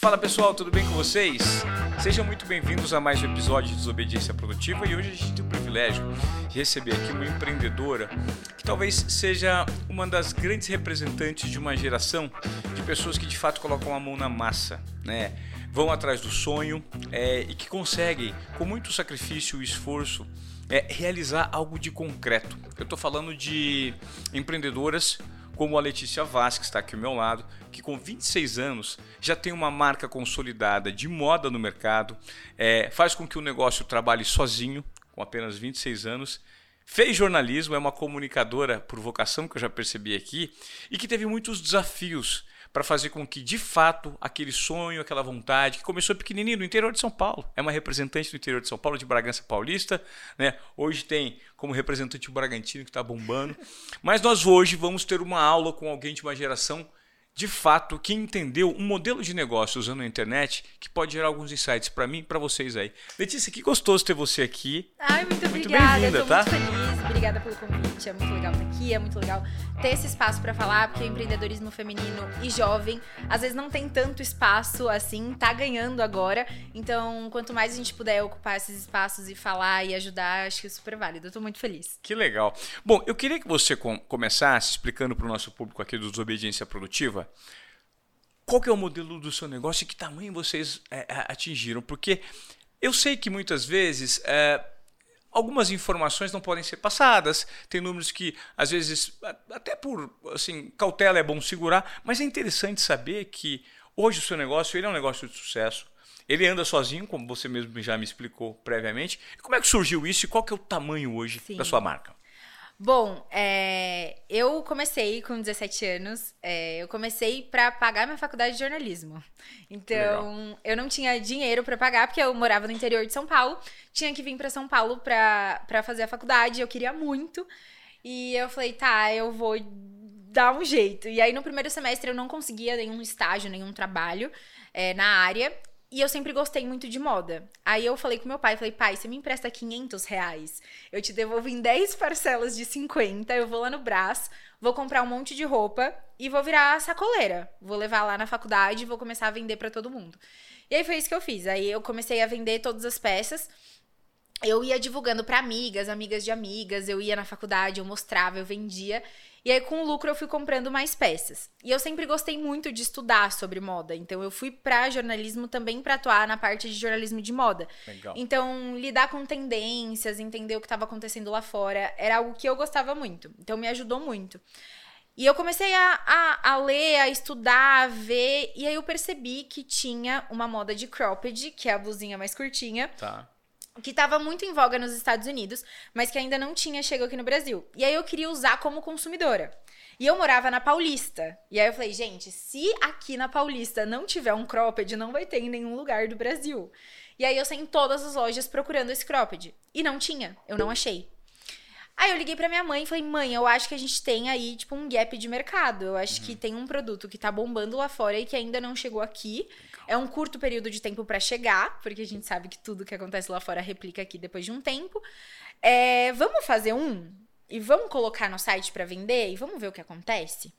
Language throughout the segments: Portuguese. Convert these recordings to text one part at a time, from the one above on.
Fala pessoal, tudo bem com vocês? Sejam muito bem-vindos a mais um episódio de Desobediência Produtiva e hoje a gente tem o privilégio de receber aqui uma empreendedora que talvez seja uma das grandes representantes de uma geração de pessoas que de fato colocam a mão na massa, né? Vão atrás do sonho é, e que conseguem, com muito sacrifício e esforço, é, realizar algo de concreto. Eu estou falando de empreendedoras como a Letícia Vaz, que está aqui ao meu lado, que com 26 anos já tem uma marca consolidada de moda no mercado, é, faz com que o negócio trabalhe sozinho, com apenas 26 anos, fez jornalismo, é uma comunicadora por vocação, que eu já percebi aqui, e que teve muitos desafios para fazer com que, de fato, aquele sonho, aquela vontade, que começou pequenininho no interior de São Paulo, é uma representante do interior de São Paulo, de Bragança Paulista, né? hoje tem como representante o Bragantino, que está bombando, mas nós hoje vamos ter uma aula com alguém de uma geração de fato, que entendeu um modelo de negócio usando a internet que pode gerar alguns insights para mim e para vocês aí. Letícia, que gostoso ter você aqui. Ai, muito, muito obrigada. Estou tá? muito feliz. Obrigada pelo convite. É muito legal estar aqui, é muito legal ter esse espaço para falar, porque o empreendedorismo feminino e jovem às vezes não tem tanto espaço assim, tá ganhando agora. Então, quanto mais a gente puder ocupar esses espaços e falar e ajudar, acho que é super válido. Eu tô muito feliz. Que legal. Bom, eu queria que você começasse explicando para o nosso público aqui do Desobediência Produtiva qual que é o modelo do seu negócio e que tamanho vocês é, atingiram. Porque eu sei que muitas vezes é, algumas informações não podem ser passadas, tem números que às vezes, até por assim, cautela é bom segurar, mas é interessante saber que hoje o seu negócio ele é um negócio de sucesso. Ele anda sozinho, como você mesmo já me explicou previamente. Como é que surgiu isso e qual que é o tamanho hoje Sim. da sua marca? Bom, é, eu comecei com 17 anos, é, eu comecei para pagar minha faculdade de jornalismo. Então, Legal. eu não tinha dinheiro para pagar, porque eu morava no interior de São Paulo, tinha que vir para São Paulo para fazer a faculdade, eu queria muito. E eu falei, tá, eu vou dar um jeito. E aí, no primeiro semestre, eu não conseguia nenhum estágio, nenhum trabalho é, na área. E eu sempre gostei muito de moda. Aí eu falei com meu pai, falei, pai, você me empresta 500 reais, eu te devolvo em 10 parcelas de 50, eu vou lá no Brás, vou comprar um monte de roupa e vou virar sacoleira. Vou levar lá na faculdade e vou começar a vender para todo mundo. E aí foi isso que eu fiz. Aí eu comecei a vender todas as peças. Eu ia divulgando para amigas, amigas de amigas, eu ia na faculdade, eu mostrava, eu vendia. E aí, com o lucro, eu fui comprando mais peças. E eu sempre gostei muito de estudar sobre moda. Então, eu fui para jornalismo também para atuar na parte de jornalismo de moda. Legal. Então, lidar com tendências, entender o que estava acontecendo lá fora, era algo que eu gostava muito. Então, me ajudou muito. E eu comecei a, a, a, ler, a estudar, a ver, e aí eu percebi que tinha uma moda de cropped, que é a blusinha mais curtinha. Tá que estava muito em voga nos Estados Unidos, mas que ainda não tinha chegado aqui no Brasil. E aí eu queria usar como consumidora. E eu morava na Paulista. E aí eu falei, gente, se aqui na Paulista não tiver um cropped, não vai ter em nenhum lugar do Brasil. E aí eu saí em todas as lojas procurando esse cropped. E não tinha, eu não achei. Aí eu liguei pra minha mãe e falei, mãe, eu acho que a gente tem aí, tipo, um gap de mercado. Eu acho uhum. que tem um produto que tá bombando lá fora e que ainda não chegou aqui. É um curto período de tempo para chegar, porque a gente sabe que tudo que acontece lá fora replica aqui depois de um tempo. É, vamos fazer um? E vamos colocar no site para vender? E vamos ver o que acontece?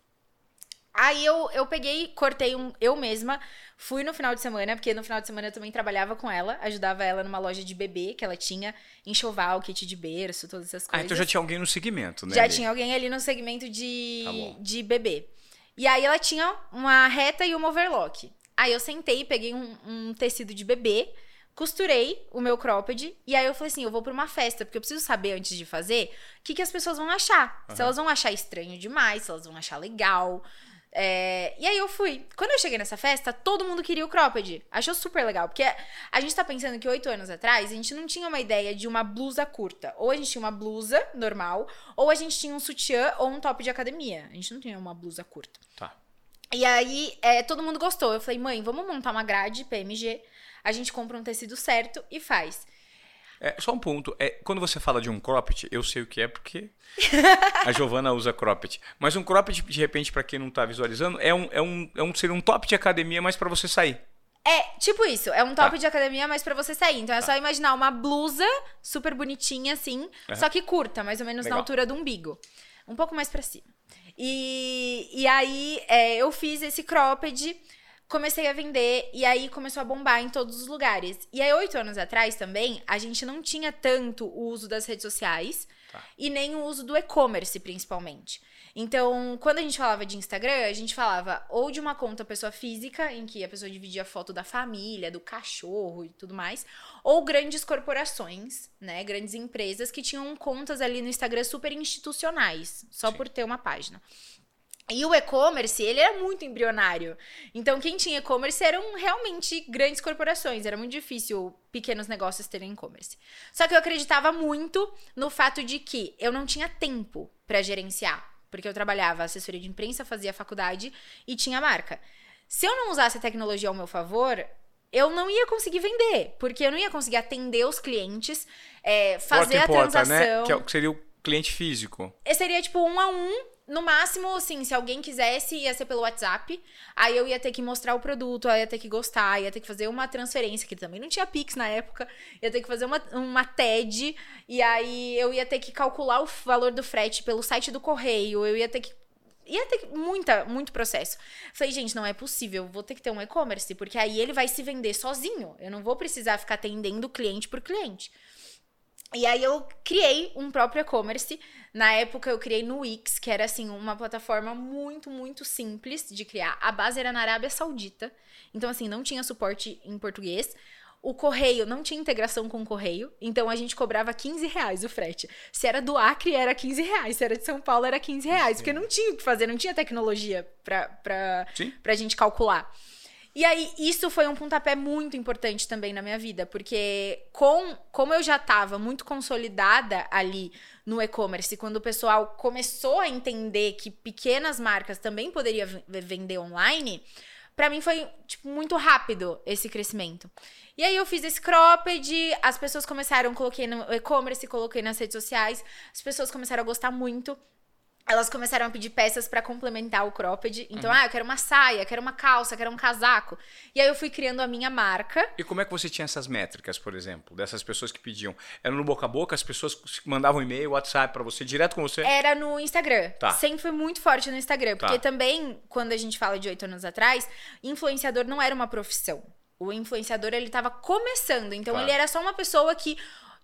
Aí eu, eu peguei, cortei um eu mesma, fui no final de semana, porque no final de semana eu também trabalhava com ela, ajudava ela numa loja de bebê que ela tinha, enxoval, kit de berço, todas essas coisas. Ah, então já tinha alguém no segmento, né? Já ali? tinha alguém ali no segmento de, tá de bebê. E aí ela tinha uma reta e uma overlock. Aí eu sentei, peguei um, um tecido de bebê, costurei o meu cropped e aí eu falei assim, eu vou para uma festa, porque eu preciso saber antes de fazer o que, que as pessoas vão achar. Uhum. Se elas vão achar estranho demais, se elas vão achar legal, é, e aí eu fui. Quando eu cheguei nessa festa, todo mundo queria o cropped. Achou super legal. Porque a gente tá pensando que oito anos atrás, a gente não tinha uma ideia de uma blusa curta. Ou a gente tinha uma blusa normal, ou a gente tinha um sutiã ou um top de academia. A gente não tinha uma blusa curta. Tá. E aí, é, todo mundo gostou. Eu falei, mãe, vamos montar uma grade PMG. A gente compra um tecido certo e faz. É, só um ponto. É, quando você fala de um cropped, eu sei o que é porque a Giovana usa cropped. Mas um cropped, de repente, para quem não tá visualizando, é um, é um, é um, seria um top de academia, mas para você sair. É, tipo isso. É um top tá. de academia, mas para você sair. Então é tá. só imaginar uma blusa super bonitinha, assim, uhum. só que curta, mais ou menos Legal. na altura do umbigo. Um pouco mais para cima. E, e aí é, eu fiz esse cropped comecei a vender e aí começou a bombar em todos os lugares. E aí, oito anos atrás também, a gente não tinha tanto o uso das redes sociais tá. e nem o uso do e-commerce, principalmente. Então, quando a gente falava de Instagram, a gente falava ou de uma conta pessoa física, em que a pessoa dividia foto da família, do cachorro e tudo mais, ou grandes corporações, né, grandes empresas que tinham contas ali no Instagram super institucionais, só Sim. por ter uma página. E o e-commerce, ele era muito embrionário. Então, quem tinha e-commerce eram realmente grandes corporações. Era muito difícil pequenos negócios terem e-commerce. Só que eu acreditava muito no fato de que eu não tinha tempo para gerenciar. Porque eu trabalhava assessoria de imprensa, fazia faculdade e tinha marca. Se eu não usasse a tecnologia ao meu favor, eu não ia conseguir vender. Porque eu não ia conseguir atender os clientes, é, fazer a porta, né? transação. Né? Que seria o cliente físico. E seria tipo um a um no máximo, assim, se alguém quisesse, ia ser pelo WhatsApp. Aí eu ia ter que mostrar o produto, aí ia ter que gostar, ia ter que fazer uma transferência, que também não tinha Pix na época. Ia ter que fazer uma, uma TED. E aí eu ia ter que calcular o valor do frete pelo site do correio. Eu ia ter que ia ter muita, muito processo. Falei, gente, não é possível, vou ter que ter um e-commerce, porque aí ele vai se vender sozinho. Eu não vou precisar ficar atendendo cliente por cliente. E aí eu criei um próprio e-commerce. Na época eu criei no Wix, que era assim uma plataforma muito, muito simples de criar. A base era na Arábia Saudita. Então assim, não tinha suporte em português. O correio não tinha integração com o correio, então a gente cobrava 15 reais o frete. Se era do Acre, era 15 reais. Se era de São Paulo, era 15 reais. Sim. Porque não tinha o que fazer, não tinha tecnologia pra, pra, pra gente calcular. E aí, isso foi um pontapé muito importante também na minha vida, porque com, como eu já estava muito consolidada ali no e-commerce, quando o pessoal começou a entender que pequenas marcas também poderiam vender online, para mim foi tipo, muito rápido esse crescimento. E aí eu fiz esse cropped, as pessoas começaram, coloquei no e-commerce, coloquei nas redes sociais, as pessoas começaram a gostar muito elas começaram a pedir peças para complementar o cropped. Então, uhum. ah, eu quero uma saia, quero uma calça, quero um casaco. E aí eu fui criando a minha marca. E como é que você tinha essas métricas, por exemplo, dessas pessoas que pediam? Era no boca a boca, as pessoas mandavam e-mail, WhatsApp para você, direto com você? Era no Instagram. Tá. Sempre foi muito forte no Instagram. Porque tá. também, quando a gente fala de oito anos atrás, influenciador não era uma profissão. O influenciador, ele tava começando. Então, claro. ele era só uma pessoa que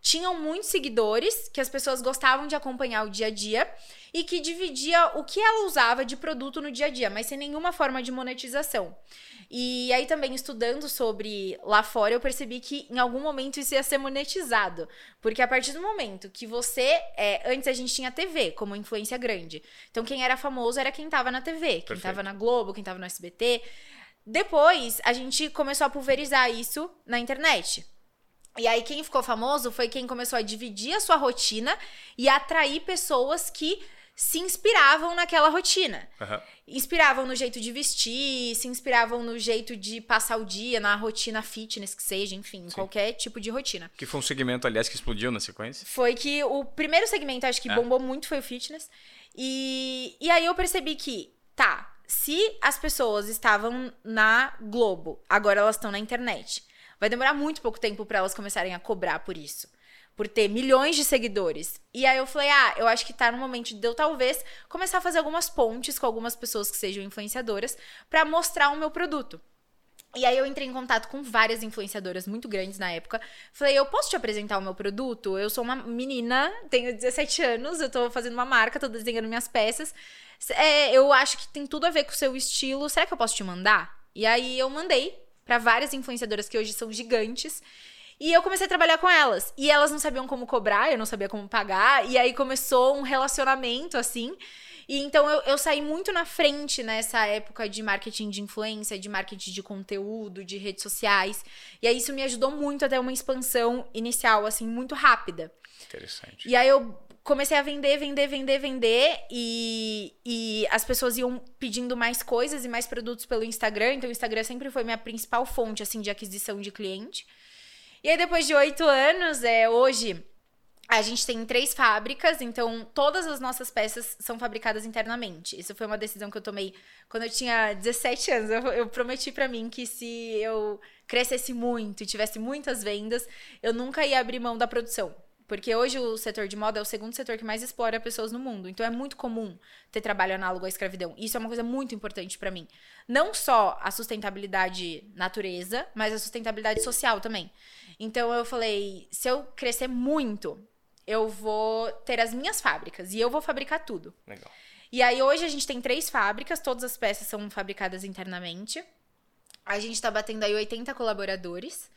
tinham muitos seguidores, que as pessoas gostavam de acompanhar o dia a dia e que dividia o que ela usava de produto no dia a dia, mas sem nenhuma forma de monetização. E aí também estudando sobre lá fora, eu percebi que em algum momento isso ia ser monetizado, porque a partir do momento que você, é, antes a gente tinha TV como influência grande. Então quem era famoso era quem estava na TV, quem estava na Globo, quem estava no SBT. Depois, a gente começou a pulverizar isso na internet. E aí, quem ficou famoso foi quem começou a dividir a sua rotina e atrair pessoas que se inspiravam naquela rotina. Uhum. Inspiravam no jeito de vestir, se inspiravam no jeito de passar o dia, na rotina fitness que seja, enfim, Sim. qualquer tipo de rotina. Que foi um segmento, aliás, que explodiu na sequência. Foi que o primeiro segmento, acho que é. bombou muito, foi o fitness. E, e aí eu percebi que, tá, se as pessoas estavam na Globo, agora elas estão na internet Vai demorar muito pouco tempo para elas começarem a cobrar por isso. Por ter milhões de seguidores. E aí eu falei, ah, eu acho que tá no momento de eu talvez começar a fazer algumas pontes com algumas pessoas que sejam influenciadoras para mostrar o meu produto. E aí eu entrei em contato com várias influenciadoras muito grandes na época. Falei, eu posso te apresentar o meu produto? Eu sou uma menina, tenho 17 anos, eu tô fazendo uma marca, tô desenhando minhas peças. É, eu acho que tem tudo a ver com o seu estilo. Será que eu posso te mandar? E aí eu mandei para várias influenciadoras que hoje são gigantes. E eu comecei a trabalhar com elas. E elas não sabiam como cobrar, eu não sabia como pagar. E aí começou um relacionamento, assim. E então eu, eu saí muito na frente nessa época de marketing de influência, de marketing de conteúdo, de redes sociais. E aí isso me ajudou muito a ter uma expansão inicial, assim, muito rápida. Interessante. E aí eu comecei a vender, vender, vender, vender e, e as pessoas iam pedindo mais coisas e mais produtos pelo Instagram. Então, o Instagram sempre foi minha principal fonte, assim, de aquisição de cliente. E aí, depois de oito anos, é, hoje, a gente tem três fábricas, então todas as nossas peças são fabricadas internamente. Isso foi uma decisão que eu tomei quando eu tinha 17 anos. Eu, eu prometi para mim que se eu crescesse muito e tivesse muitas vendas, eu nunca ia abrir mão da produção Porque hoje o setor de moda é o segundo setor que mais explora pessoas no mundo. Então é muito comum ter trabalho análogo à escravidão. Isso é uma coisa muito importante para mim. Não só a sustentabilidade natureza, mas a sustentabilidade social também. Então eu falei, se eu crescer muito, eu vou ter as minhas fábricas e eu vou fabricar tudo. Legal. E aí hoje a gente tem três fábricas, todas as peças são fabricadas internamente. A gente tá batendo aí 80 colaboradores.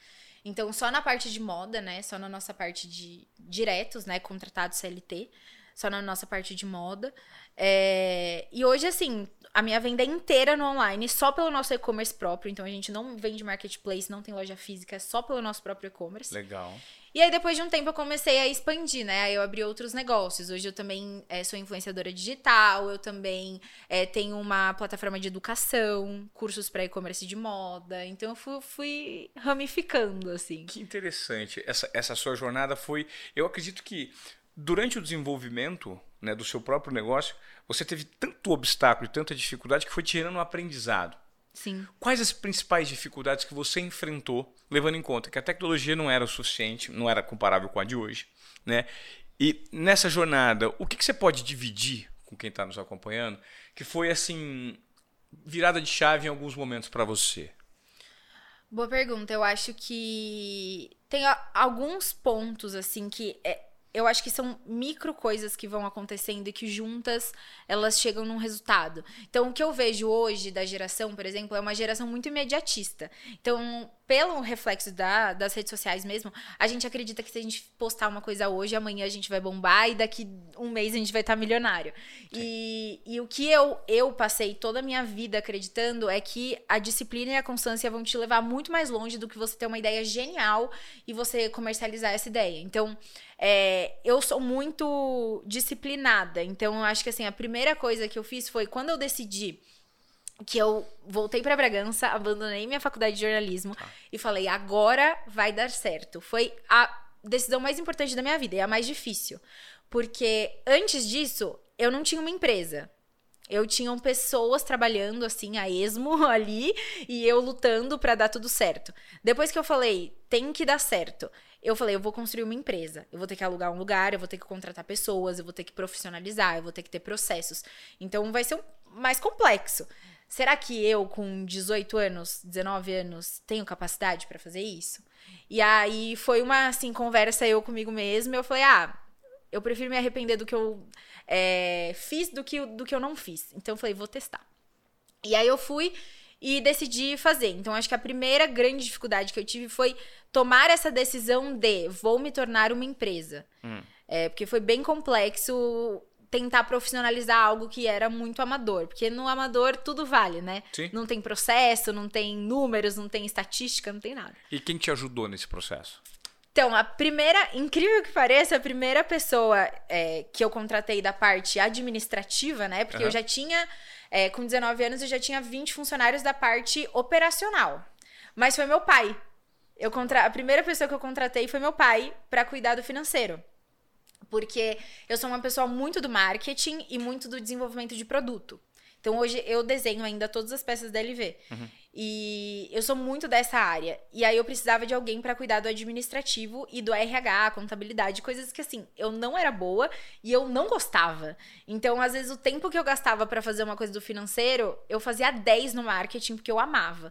Então, só na parte de moda, né? Só na nossa parte de diretos, né? Contratados CLT. Só na nossa parte de moda. É... E hoje, assim, a minha venda é inteira no online, só pelo nosso e-commerce próprio. Então, a gente não vende marketplace, não tem loja física, é só pelo nosso próprio e-commerce. Legal. E aí, depois de um tempo, eu comecei a expandir, né? Aí eu abri outros negócios. Hoje eu também é, sou influenciadora digital, eu também é, tenho uma plataforma de educação, cursos para e-commerce de moda. Então eu fui, fui, ramificando, assim. Que interessante. Essa, essa sua jornada foi. Eu acredito que durante o desenvolvimento né, do seu próprio negócio, você teve tanto obstáculo e tanta dificuldade que foi tirando um aprendizado. Sim. Quais as principais dificuldades que você enfrentou, levando em conta que a tecnologia não era o suficiente, não era comparável com a de hoje, né? E nessa jornada, o que, que você pode dividir com quem está nos acompanhando, que foi assim virada de chave em alguns momentos para você? Boa pergunta. Eu acho que tem alguns pontos assim que é, eu acho que são micro coisas que vão acontecendo e que juntas elas chegam num resultado. Então, o que eu vejo hoje da geração, por exemplo, é uma geração muito imediatista. Então, pelo reflexo da, das redes sociais mesmo, a gente acredita que se a gente postar uma coisa hoje, amanhã a gente vai bombar e daqui um mês a gente vai estar milionário. E, e, o que eu, eu passei toda a minha vida acreditando é que a disciplina e a constância vão te levar muito mais longe do que você ter uma ideia genial e você comercializar essa ideia. Então, é, eu sou muito disciplinada. Então, eu acho que assim, a primeira coisa que eu fiz foi quando eu decidi que eu voltei para Bragança, abandonei minha faculdade de jornalismo tá. e falei, agora vai dar certo. Foi a decisão mais importante da minha vida e a mais difícil. Porque antes disso, eu não tinha uma empresa. Eu tinha pessoas trabalhando assim a esmo ali e eu lutando para dar tudo certo. Depois que eu falei, tem que dar certo. Eu falei, eu vou construir uma empresa. Eu vou ter que alugar um lugar, eu vou ter que contratar pessoas, eu vou ter que profissionalizar, eu vou ter que ter processos. Então vai ser um, mais complexo. Será que eu, com 18 anos, 19 anos, tenho capacidade para fazer isso? E aí foi uma assim, conversa eu comigo mesma. Eu falei, ah, eu prefiro me arrepender do que eu é, fiz do que, do que eu não fiz. Então eu falei, vou testar. E aí eu fui e decidi fazer. Então acho que a primeira grande dificuldade que eu tive foi tomar essa decisão de vou me tornar uma empresa. Hum. É, porque foi bem complexo tentar profissionalizar algo que era muito amador. Porque no amador tudo vale, né? Sim. Não tem processo, não tem números, não tem estatística, não tem nada. E quem te ajudou nesse processo? Então, a primeira, incrível que pareça, a primeira pessoa é, que eu contratei da parte administrativa, né? Porque uhum. eu já tinha, é, com 19 anos, eu já tinha 20 funcionários da parte operacional. Mas foi meu pai. Eu contra... A primeira pessoa que eu contratei foi meu pai para cuidar do financeiro. Porque eu sou uma pessoa muito do marketing e muito do desenvolvimento de produto. Então hoje eu desenho ainda todas as peças da LV. Uhum. E eu sou muito dessa área. E aí eu precisava de alguém para cuidar do administrativo e do RH, contabilidade, coisas que assim, eu não era boa e eu não gostava. Então, às vezes o tempo que eu gastava para fazer uma coisa do financeiro, eu fazia 10 no marketing porque eu amava.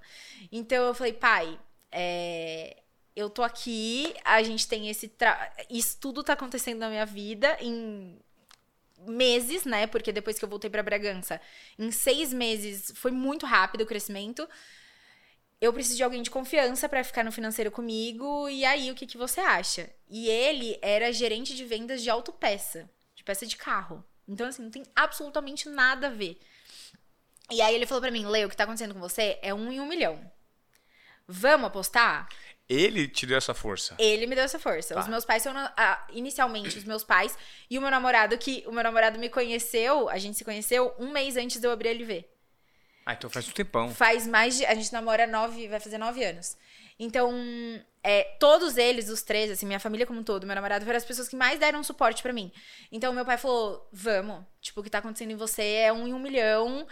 Então eu falei, pai, é, eu tô aqui, a gente tem esse. Tra... Isso tudo tá acontecendo na minha vida em meses, né? Porque depois que eu voltei para Bragança, em seis meses foi muito rápido o crescimento. Eu preciso de alguém de confiança para ficar no financeiro comigo. E aí, o que, que você acha? E ele era gerente de vendas de autopeça, de peça de carro. Então, assim, não tem absolutamente nada a ver. E aí ele falou para mim, Leo, o que tá acontecendo com você é um em um milhão. Vamos apostar? Ele te deu essa força. Ele me deu essa força. Tá. Os meus pais são, ah, inicialmente, os meus pais e o meu namorado, que o meu namorado me conheceu, a gente se conheceu um mês antes de eu abrir a LV. Ah, então faz um tempão. Faz mais de. A gente namora nove, vai fazer nove anos. Então, é, todos eles, os três, assim, minha família como um todo, meu namorado, foram as pessoas que mais deram suporte para mim. Então, meu pai falou: vamos, tipo, o que tá acontecendo em você é um em um milhão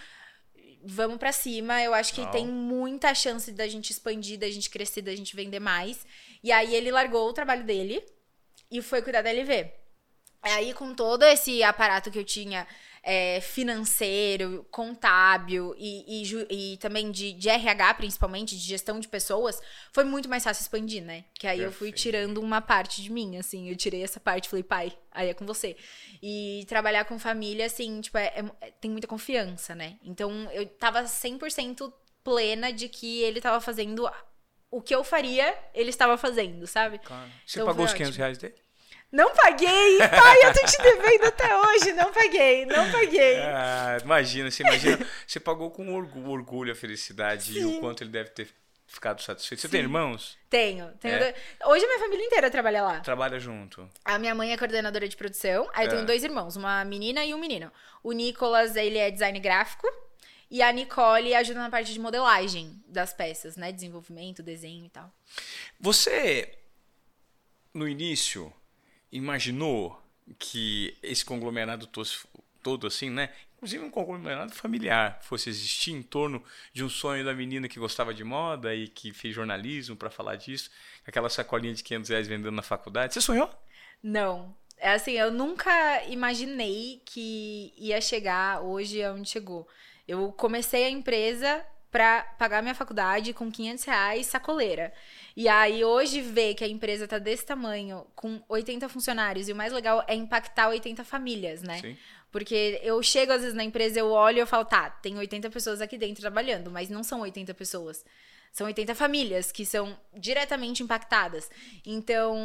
vamos para cima. Eu acho que Não. tem muita chance da gente expandir, da gente crescer, da gente vender mais. E aí ele largou o trabalho dele. e foi cuidar da LV. Aí, com todo esse aparato que eu tinha é, financeiro, contábil e, e, e também de, de, RH, principalmente, de gestão de pessoas, foi muito mais fácil expandir, né? Que aí Perfeito. eu fui tirando uma parte de mim, assim. Eu tirei essa parte e falei, pai, aí é com você. E trabalhar com família, assim, tipo, é, é, tem muita confiança, né? Então, eu tava 100% plena de que ele tava fazendo o que eu faria, ele estava fazendo, sabe? Claro. Você então, pagou os 500 ótimo. reais dele? Não paguei! Pai, eu tô te devendo até hoje. Não paguei, não paguei. Ah, imagina, você imagina. Você pagou com orgulho, orgulho a felicidade Sim. e o quanto ele deve ter ficado satisfeito. Você Sim. tem irmãos? Tenho. tenho é. Hoje a minha família inteira trabalha lá. Trabalha junto. A minha mãe é coordenadora de produção. Aí eu tenho é. dois irmãos, uma menina e um menino. O Nicolas, ele é design gráfico. E a Nicole ajuda na parte de modelagem das peças, né? Desenvolvimento, desenho e tal. Você, no início, imaginou que esse conglomerado todo, assim, né? Inclusive um conglomerado familiar fosse existir em torno de um sonho da menina que gostava de moda e que fez jornalismo para falar disso, aquela sacolinha de 500 reais vendendo na faculdade. Você sonhou? Não. É assim, eu nunca imaginei que ia chegar hoje onde chegou. Eu comecei a empresa para pagar minha faculdade com 500 reais sacoleira. E aí hoje ver que a empresa tá desse tamanho, com 80 funcionários, e o mais legal é impactar 80 famílias, né? Sim. Porque eu chego às vezes na empresa, eu olho e eu falo, tá, tem 80 pessoas aqui dentro trabalhando, mas não são 80 pessoas. São 80 famílias que são diretamente impactadas. Então,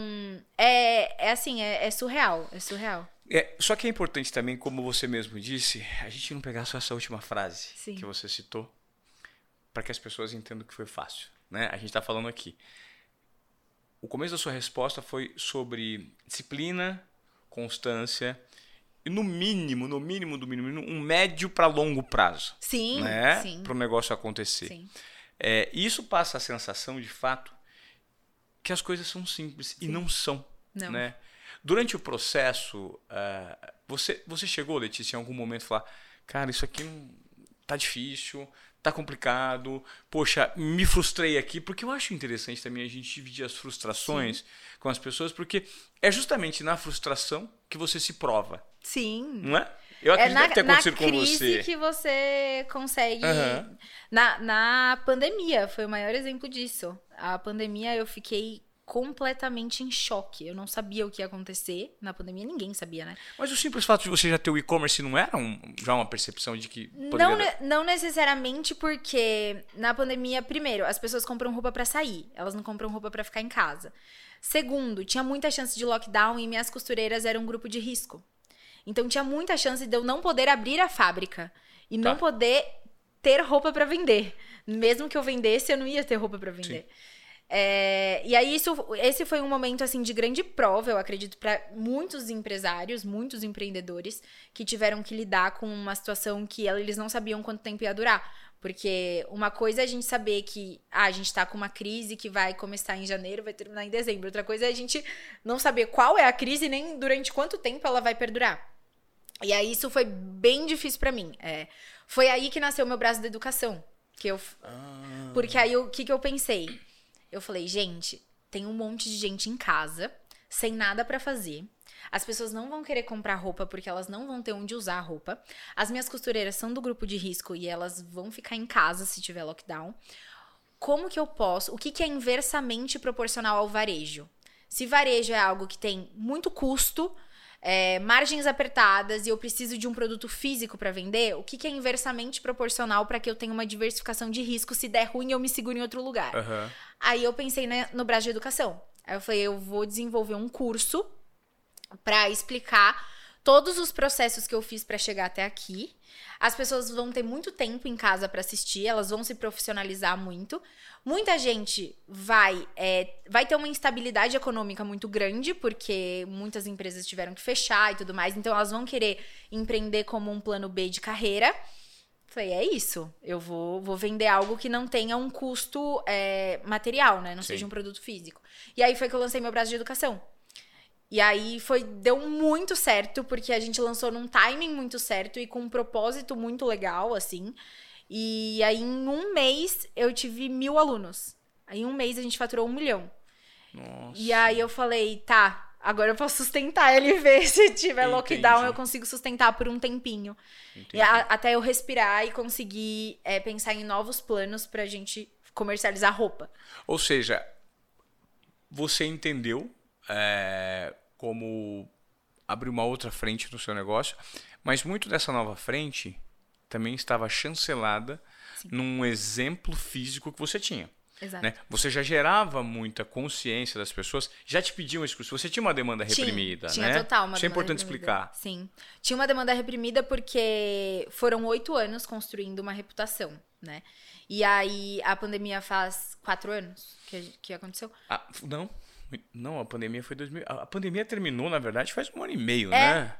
é, é assim, é, é surreal, é surreal. É, só que é importante também, como você mesmo disse, a gente não pegar só essa última frase Sim. que você citou, para que as pessoas entendam que foi fácil. Né? A gente está falando aqui. O começo da sua resposta foi sobre disciplina, constância e no mínimo, no mínimo do mínimo, um médio para longo prazo. Sim, né? sim. Para o negócio acontecer. Sim. É, isso passa a sensação, de fato, que as coisas são simples sim. e não são. Não. Né? Durante o processo, uh, você, você chegou, Letícia, em algum momento falar, cara, isso aqui não tá difícil, tá complicado, poxa, me frustrei aqui, porque eu acho interessante também a gente dividir as frustrações Sim. com as pessoas, porque é justamente na frustração que você se prova. Sim. Não é? Eu acredito é na, que tenha acontecido com você. crise que você consegue. Uhum. Na, na pandemia, foi o maior exemplo disso. A pandemia eu fiquei completamente em choque. Eu não sabia o que ia acontecer na pandemia, ninguém sabia, né? Mas o simples fato de você já ter o e-commerce não era um, já uma percepção de que poderia... não, não necessariamente porque na pandemia, primeiro, as pessoas compram roupa para sair, elas não compram roupa para ficar em casa. Segundo, tinha muita chance de lockdown e minhas costureiras eram um grupo de risco. Então tinha muita chance de eu não poder abrir a fábrica e tá. não poder ter roupa para vender. Mesmo que eu vendesse, eu não ia ter roupa para vender. Sim. É, e aí, isso, esse foi um momento assim de grande prova, eu acredito, para muitos empresários, muitos empreendedores que tiveram que lidar com uma situação que eles não sabiam quanto tempo ia durar. Porque uma coisa é a gente saber que ah, a gente está com uma crise que vai começar em janeiro, vai terminar em dezembro. Outra coisa é a gente não saber qual é a crise nem durante quanto tempo ela vai perdurar. E aí isso foi bem difícil para mim. É, foi aí que nasceu o meu braço da educação. Que eu, ah. Porque aí o que, que eu pensei? Eu falei, gente, tem um monte de gente em casa, sem nada para fazer. As pessoas não vão querer comprar roupa porque elas não vão ter onde usar a roupa. As minhas costureiras são do grupo de risco e elas vão ficar em casa se tiver lockdown. Como que eu posso? O que, que é inversamente proporcional ao varejo? Se varejo é algo que tem muito custo, é, margens apertadas e eu preciso de um produto físico para vender, o que, que, é inversamente proporcional para que eu tenha uma diversificação de risco? Se der ruim, eu me seguro em outro lugar. Uhum. Aí eu pensei né, no braço de educação. Aí eu falei, eu vou desenvolver um curso para explicar todos os processos que eu fiz para chegar até aqui. As pessoas vão ter muito tempo em casa para assistir, elas vão se profissionalizar muito. Muita gente vai, é, vai ter uma instabilidade econômica muito grande, porque muitas empresas tiveram que fechar e tudo mais, então elas vão querer empreender como um plano B de carreira. Falei, é isso. Eu vou, vou vender algo que não tenha um custo é, material, né? Não Sim. seja um produto físico. E aí foi que eu lancei meu braço de educação. E aí foi deu muito certo, porque a gente lançou num timing muito certo e com um propósito muito legal, assim. E aí, em um mês, eu tive mil alunos. Aí, em um mês, a gente faturou um milhão. Nossa. E aí, eu falei, tá, agora eu posso sustentar ele ver se tiver Entendi. lockdown, eu consigo sustentar por um tempinho. A, até eu respirar e conseguir é, pensar em novos planos pra gente comercializar roupa. Ou seja, você entendeu é, como abrir uma outra frente no seu negócio, mas muito dessa nova frente também estava chancelada Sim. num exemplo físico que você tinha. Exato. Né? Você já gerava muita consciência das pessoas, já te pediam isso. Você tinha uma demanda reprimida, tinha, né? Total uma Isso é importante reprimida. explicar. Sim. Tinha uma demanda reprimida porque foram oito anos construindo uma reputação, né? E aí a pandemia faz quatro anos que, que aconteceu. Ah, não, não, a pandemia foi 2000. A pandemia terminou, na verdade, faz um ano e meio, é. né?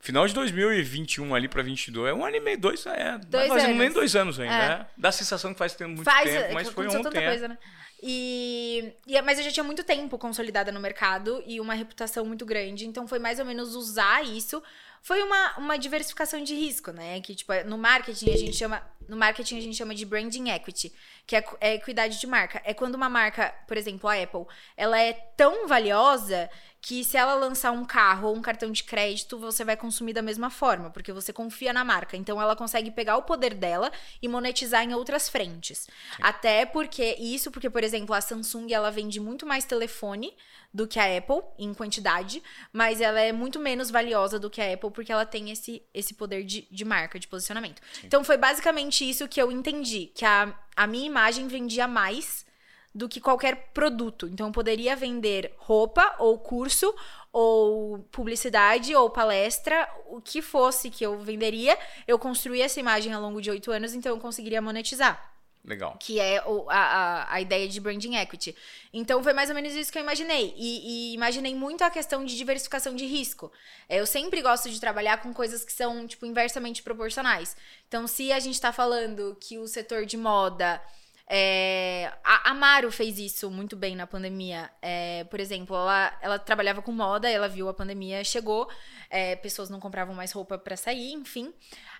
Final de 2021 ali para 22, é um ano e meio, dois, é, dois fazendo nem dois anos ainda, é. né? Dá a sensação que faz tempo, muito faz, tempo, mas foi ontem. Tanta é. coisa, né? E, e, mas eu já tinha muito tempo consolidada no mercado e uma reputação muito grande, então foi mais ou menos usar isso. Foi uma, uma diversificação de risco, né? Que tipo, no marketing a gente chama, no marketing a gente chama de branding equity, que é, é equidade de marca. É quando uma marca, por exemplo, a Apple, ela é tão valiosa que se ela lançar um carro ou um cartão de crédito, você vai consumir da mesma forma, porque você confia na marca. Então ela consegue pegar o poder dela e monetizar em outras frentes. Sim. Até porque isso porque, por exemplo, a Samsung ela vende muito mais telefone do que a Apple em quantidade, mas ela é muito menos valiosa do que a Apple porque ela tem esse, esse poder de, de marca, de posicionamento. Sim. Então foi basicamente isso que eu entendi, que a, a minha imagem vendia mais do que qualquer produto. Então, eu poderia vender roupa, ou curso, ou publicidade, ou palestra, o que fosse que eu venderia. Eu construí essa imagem ao longo de oito anos, então eu conseguiria monetizar. Legal. Que é o, a, a, ideia de branding equity. Então, foi mais ou menos isso que eu imaginei. E, e imaginei muito a questão de diversificação de risco. É, eu sempre gosto de trabalhar com coisas que são, tipo, inversamente proporcionais. Então, se a gente está falando que o setor de moda é, a Amaro fez isso muito bem na pandemia. É, por exemplo, ela, ela trabalhava com moda, ela viu a pandemia, chegou, é, pessoas não compravam mais roupa para sair, enfim.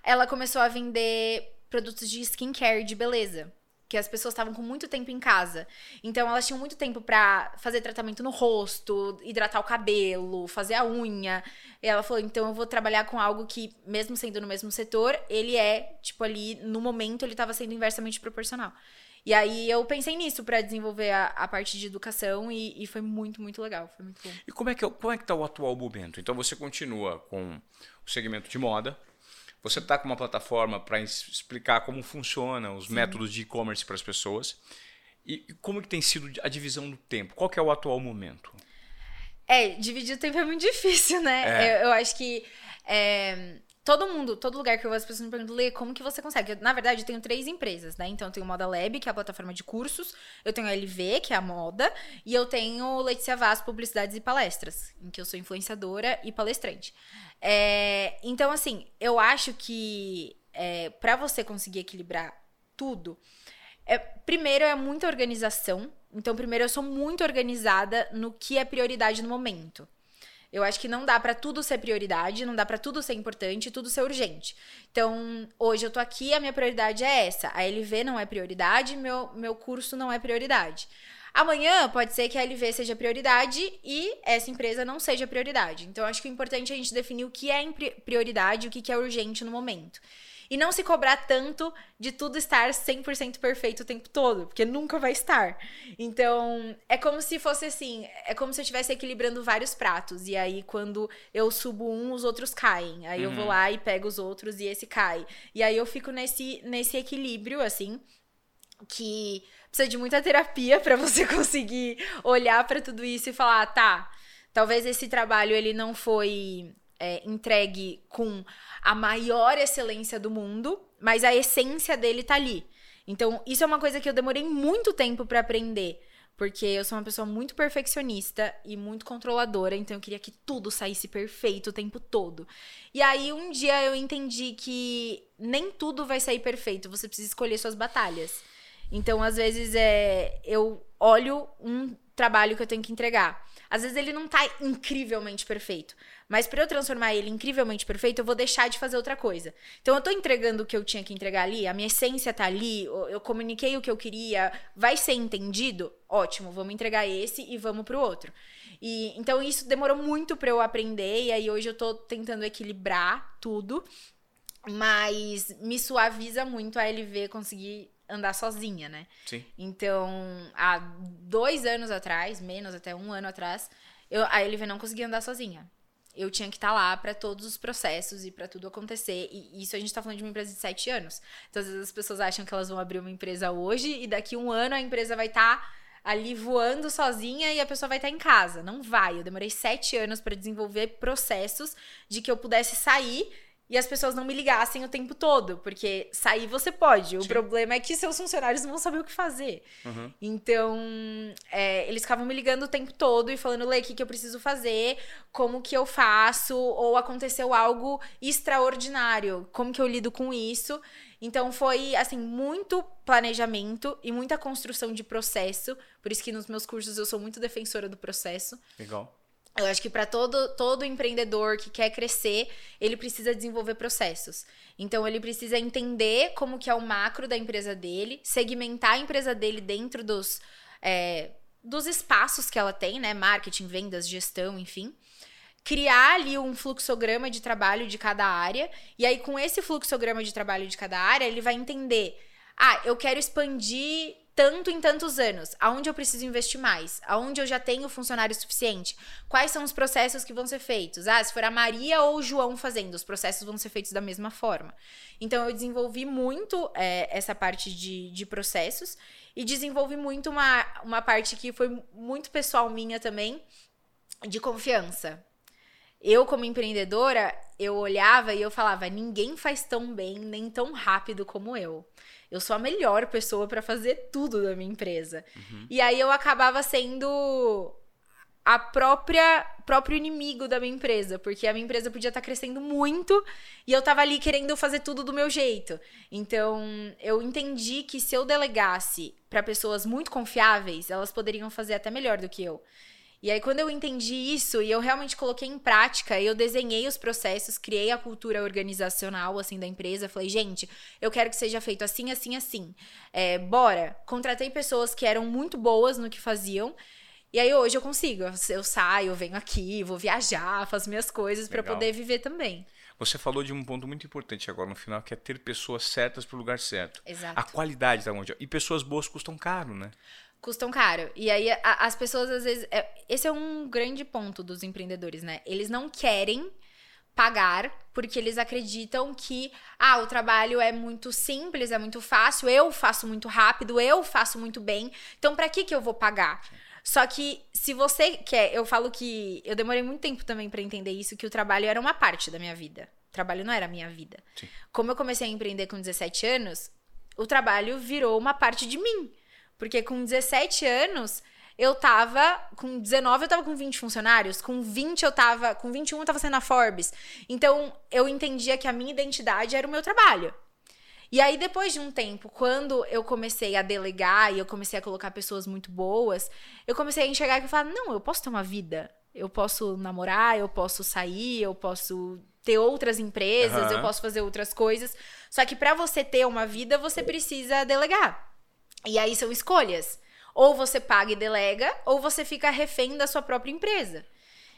Ela começou a vender produtos de skincare, de beleza. Que as pessoas estavam com muito tempo em casa. Então, elas tinham muito tempo para fazer tratamento no rosto, hidratar o cabelo, fazer a unha. E ela falou: então eu vou trabalhar com algo que, mesmo sendo no mesmo setor, ele é, tipo, ali, no momento, ele estava sendo inversamente proporcional. E aí eu pensei nisso para desenvolver a, a, parte de educação e, e, foi muito, muito legal. Foi muito bom. E como é que, é como é que tá o atual momento? Então você continua com o segmento de moda, você está com uma plataforma para explicar como funcionam os Sim. métodos de e-commerce para as pessoas. E, e como que tem sido a divisão do tempo? Qual que é o atual momento? É, dividir o tempo é muito difícil, né? É. Eu, eu, acho que é, Todo mundo, todo lugar que eu vou, as pessoas me perguntam, Lê, como que você consegue? Eu, na verdade, eu tenho três empresas, né? Então, eu tenho Moda Lab, que é a plataforma de cursos, eu tenho a LV, que é a moda, e eu tenho Letícia Vaz, Publicidades e Palestras, em que eu sou influenciadora e palestrante. É, então, assim, eu acho que é, para você conseguir equilibrar tudo, é, primeiro é muita organização. Então, primeiro, eu sou muito organizada no que é prioridade no momento. Eu acho que não dá para tudo ser prioridade, não dá para tudo ser importante, tudo ser urgente. Então, hoje eu tô aqui, a minha prioridade é essa. A LV não é prioridade, meu, meu curso não é prioridade. Amanhã pode ser que a LV seja prioridade e essa empresa não seja prioridade. Então, acho que o importante é a gente definir o que é prioridade e o que é urgente no momento. E não se cobrar tanto de tudo estar 100% perfeito o tempo todo, porque nunca vai estar. Então, é como se fosse assim, é como se eu estivesse equilibrando vários pratos. E aí, quando eu subo um, os outros caem. Aí uhum. eu vou uhum. lá e pego os outros e esse cai. E aí eu fico nesse, nesse equilíbrio, assim, que precisa de muita terapia para você conseguir olhar para tudo isso e falar, tá, talvez esse trabalho ele não foi é, entregue com a maior excelência do mundo, mas a essência dele tá ali. Então, isso é uma coisa que eu demorei muito tempo para aprender. Porque eu sou uma pessoa muito perfeccionista e muito controladora, então eu queria que tudo saísse perfeito o tempo todo. E aí um dia eu entendi que nem tudo vai sair perfeito, você precisa escolher suas batalhas. Então, às vezes, é, eu olho um trabalho que eu tenho que entregar. Às vezes ele não tá incrivelmente perfeito. Mas para eu transformar ele incrivelmente perfeito, eu vou deixar de fazer outra coisa. Então eu tô entregando o que eu tinha que entregar ali, a minha essência tá ali, eu comuniquei o que eu queria, vai ser entendido? Ótimo, vamos entregar esse e vamos pro outro. E então isso demorou muito para eu aprender e aí hoje eu tô tentando equilibrar tudo, mas me suaviza muito a LV conseguir andar sozinha, né? Sim. Então, há dois anos atrás, menos até um ano atrás, eu, a LV não conseguia andar sozinha. Eu tinha que estar tá lá para todos os processos e para tudo acontecer. E isso a gente tá falando de uma empresa de sete anos. Então, às vezes as pessoas acham que elas vão abrir uma empresa hoje e daqui um ano a empresa vai estar tá ali voando sozinha e a pessoa vai estar tá em casa. Não vai. Eu demorei sete anos para desenvolver processos de que eu pudesse sair e as pessoas não me ligassem o tempo todo, porque sair você pode. O Sim. problema é que seus funcionários não vão saber o que fazer. Uhum. Então, é, eles ficavam me ligando o tempo todo e falando, Lê, o que, que eu preciso fazer? Como que eu faço? Ou aconteceu algo extraordinário? Como que eu lido com isso? Então, foi, assim, muito planejamento e muita construção de processo. Por isso que nos meus cursos eu sou muito defensora do processo. Legal. Eu acho que para todo, todo empreendedor que quer crescer, ele precisa desenvolver processos. Então ele precisa entender como que é o macro da empresa dele, segmentar a empresa dele dentro dos, é, dos espaços que ela tem, né? Marketing, vendas, gestão, enfim. Criar ali um fluxograma de trabalho de cada área. E aí, com esse fluxograma de trabalho de cada área, ele vai entender: ah, eu quero expandir tanto em tantos anos? Aonde eu preciso investir mais? Aonde eu já tenho funcionário suficiente? Quais são os processos que vão ser feitos? Ah, se for a Maria ou o João fazendo, os processos vão ser feitos da mesma forma. Então, eu desenvolvi muito é, essa parte de, de processos e desenvolvi muito uma, uma parte que foi muito pessoal minha também, de confiança. Eu, como empreendedora, eu olhava e eu falava: ninguém faz tão bem nem tão rápido como eu eu sou a melhor pessoa para fazer tudo da minha empresa. Uhum. E aí eu acabava sendo a própria próprio inimigo da minha empresa, porque a minha empresa podia estar tá crescendo muito e eu tava ali querendo fazer tudo do meu jeito. Então, eu entendi que se eu delegasse para pessoas muito confiáveis, elas poderiam fazer até melhor do que eu. E aí, quando eu entendi isso e eu realmente coloquei em prática, eu desenhei os processos, criei a cultura organizacional, assim, da empresa. Falei, gente, eu quero que seja feito assim, assim, assim. É, bora. Contratei pessoas que eram muito boas no que faziam. E aí, hoje eu consigo. Eu saio, venho aqui, vou viajar, faço minhas coisas para poder viver também. Você falou de um ponto muito importante agora no final, que é ter pessoas certas para o lugar certo. Exato. A qualidade da onde. E pessoas boas custam caro, né? Custam caro. E aí a, as pessoas às vezes. É, esse é um grande ponto dos empreendedores, né? Eles não querem pagar porque eles acreditam que ah, o trabalho é muito simples, é muito fácil, eu faço muito rápido, eu faço muito bem. Então para que que eu vou pagar? Só que se você quer, eu falo que eu demorei muito tempo também para entender isso que o trabalho era uma parte da minha vida. O trabalho não era a minha vida. Sim. Como eu comecei a empreender com 17 anos, o trabalho virou uma parte de mim. Porque com 17 anos, eu tava. Com 19, eu tava com 20 funcionários. Com 20, eu tava. Com 21, eu tava sendo a Forbes. Então, eu entendia que a minha identidade era o meu trabalho. E aí, depois de um tempo, quando eu comecei a delegar e eu comecei a colocar pessoas muito boas, eu comecei a enxergar que eu falava: não, eu posso ter uma vida. Eu posso namorar, eu posso sair, eu posso ter outras empresas, uhum. eu posso fazer outras coisas. Só que para você ter uma vida, você precisa delegar. E aí são escolhas. Ou você paga e delega, ou você fica refém da sua própria empresa.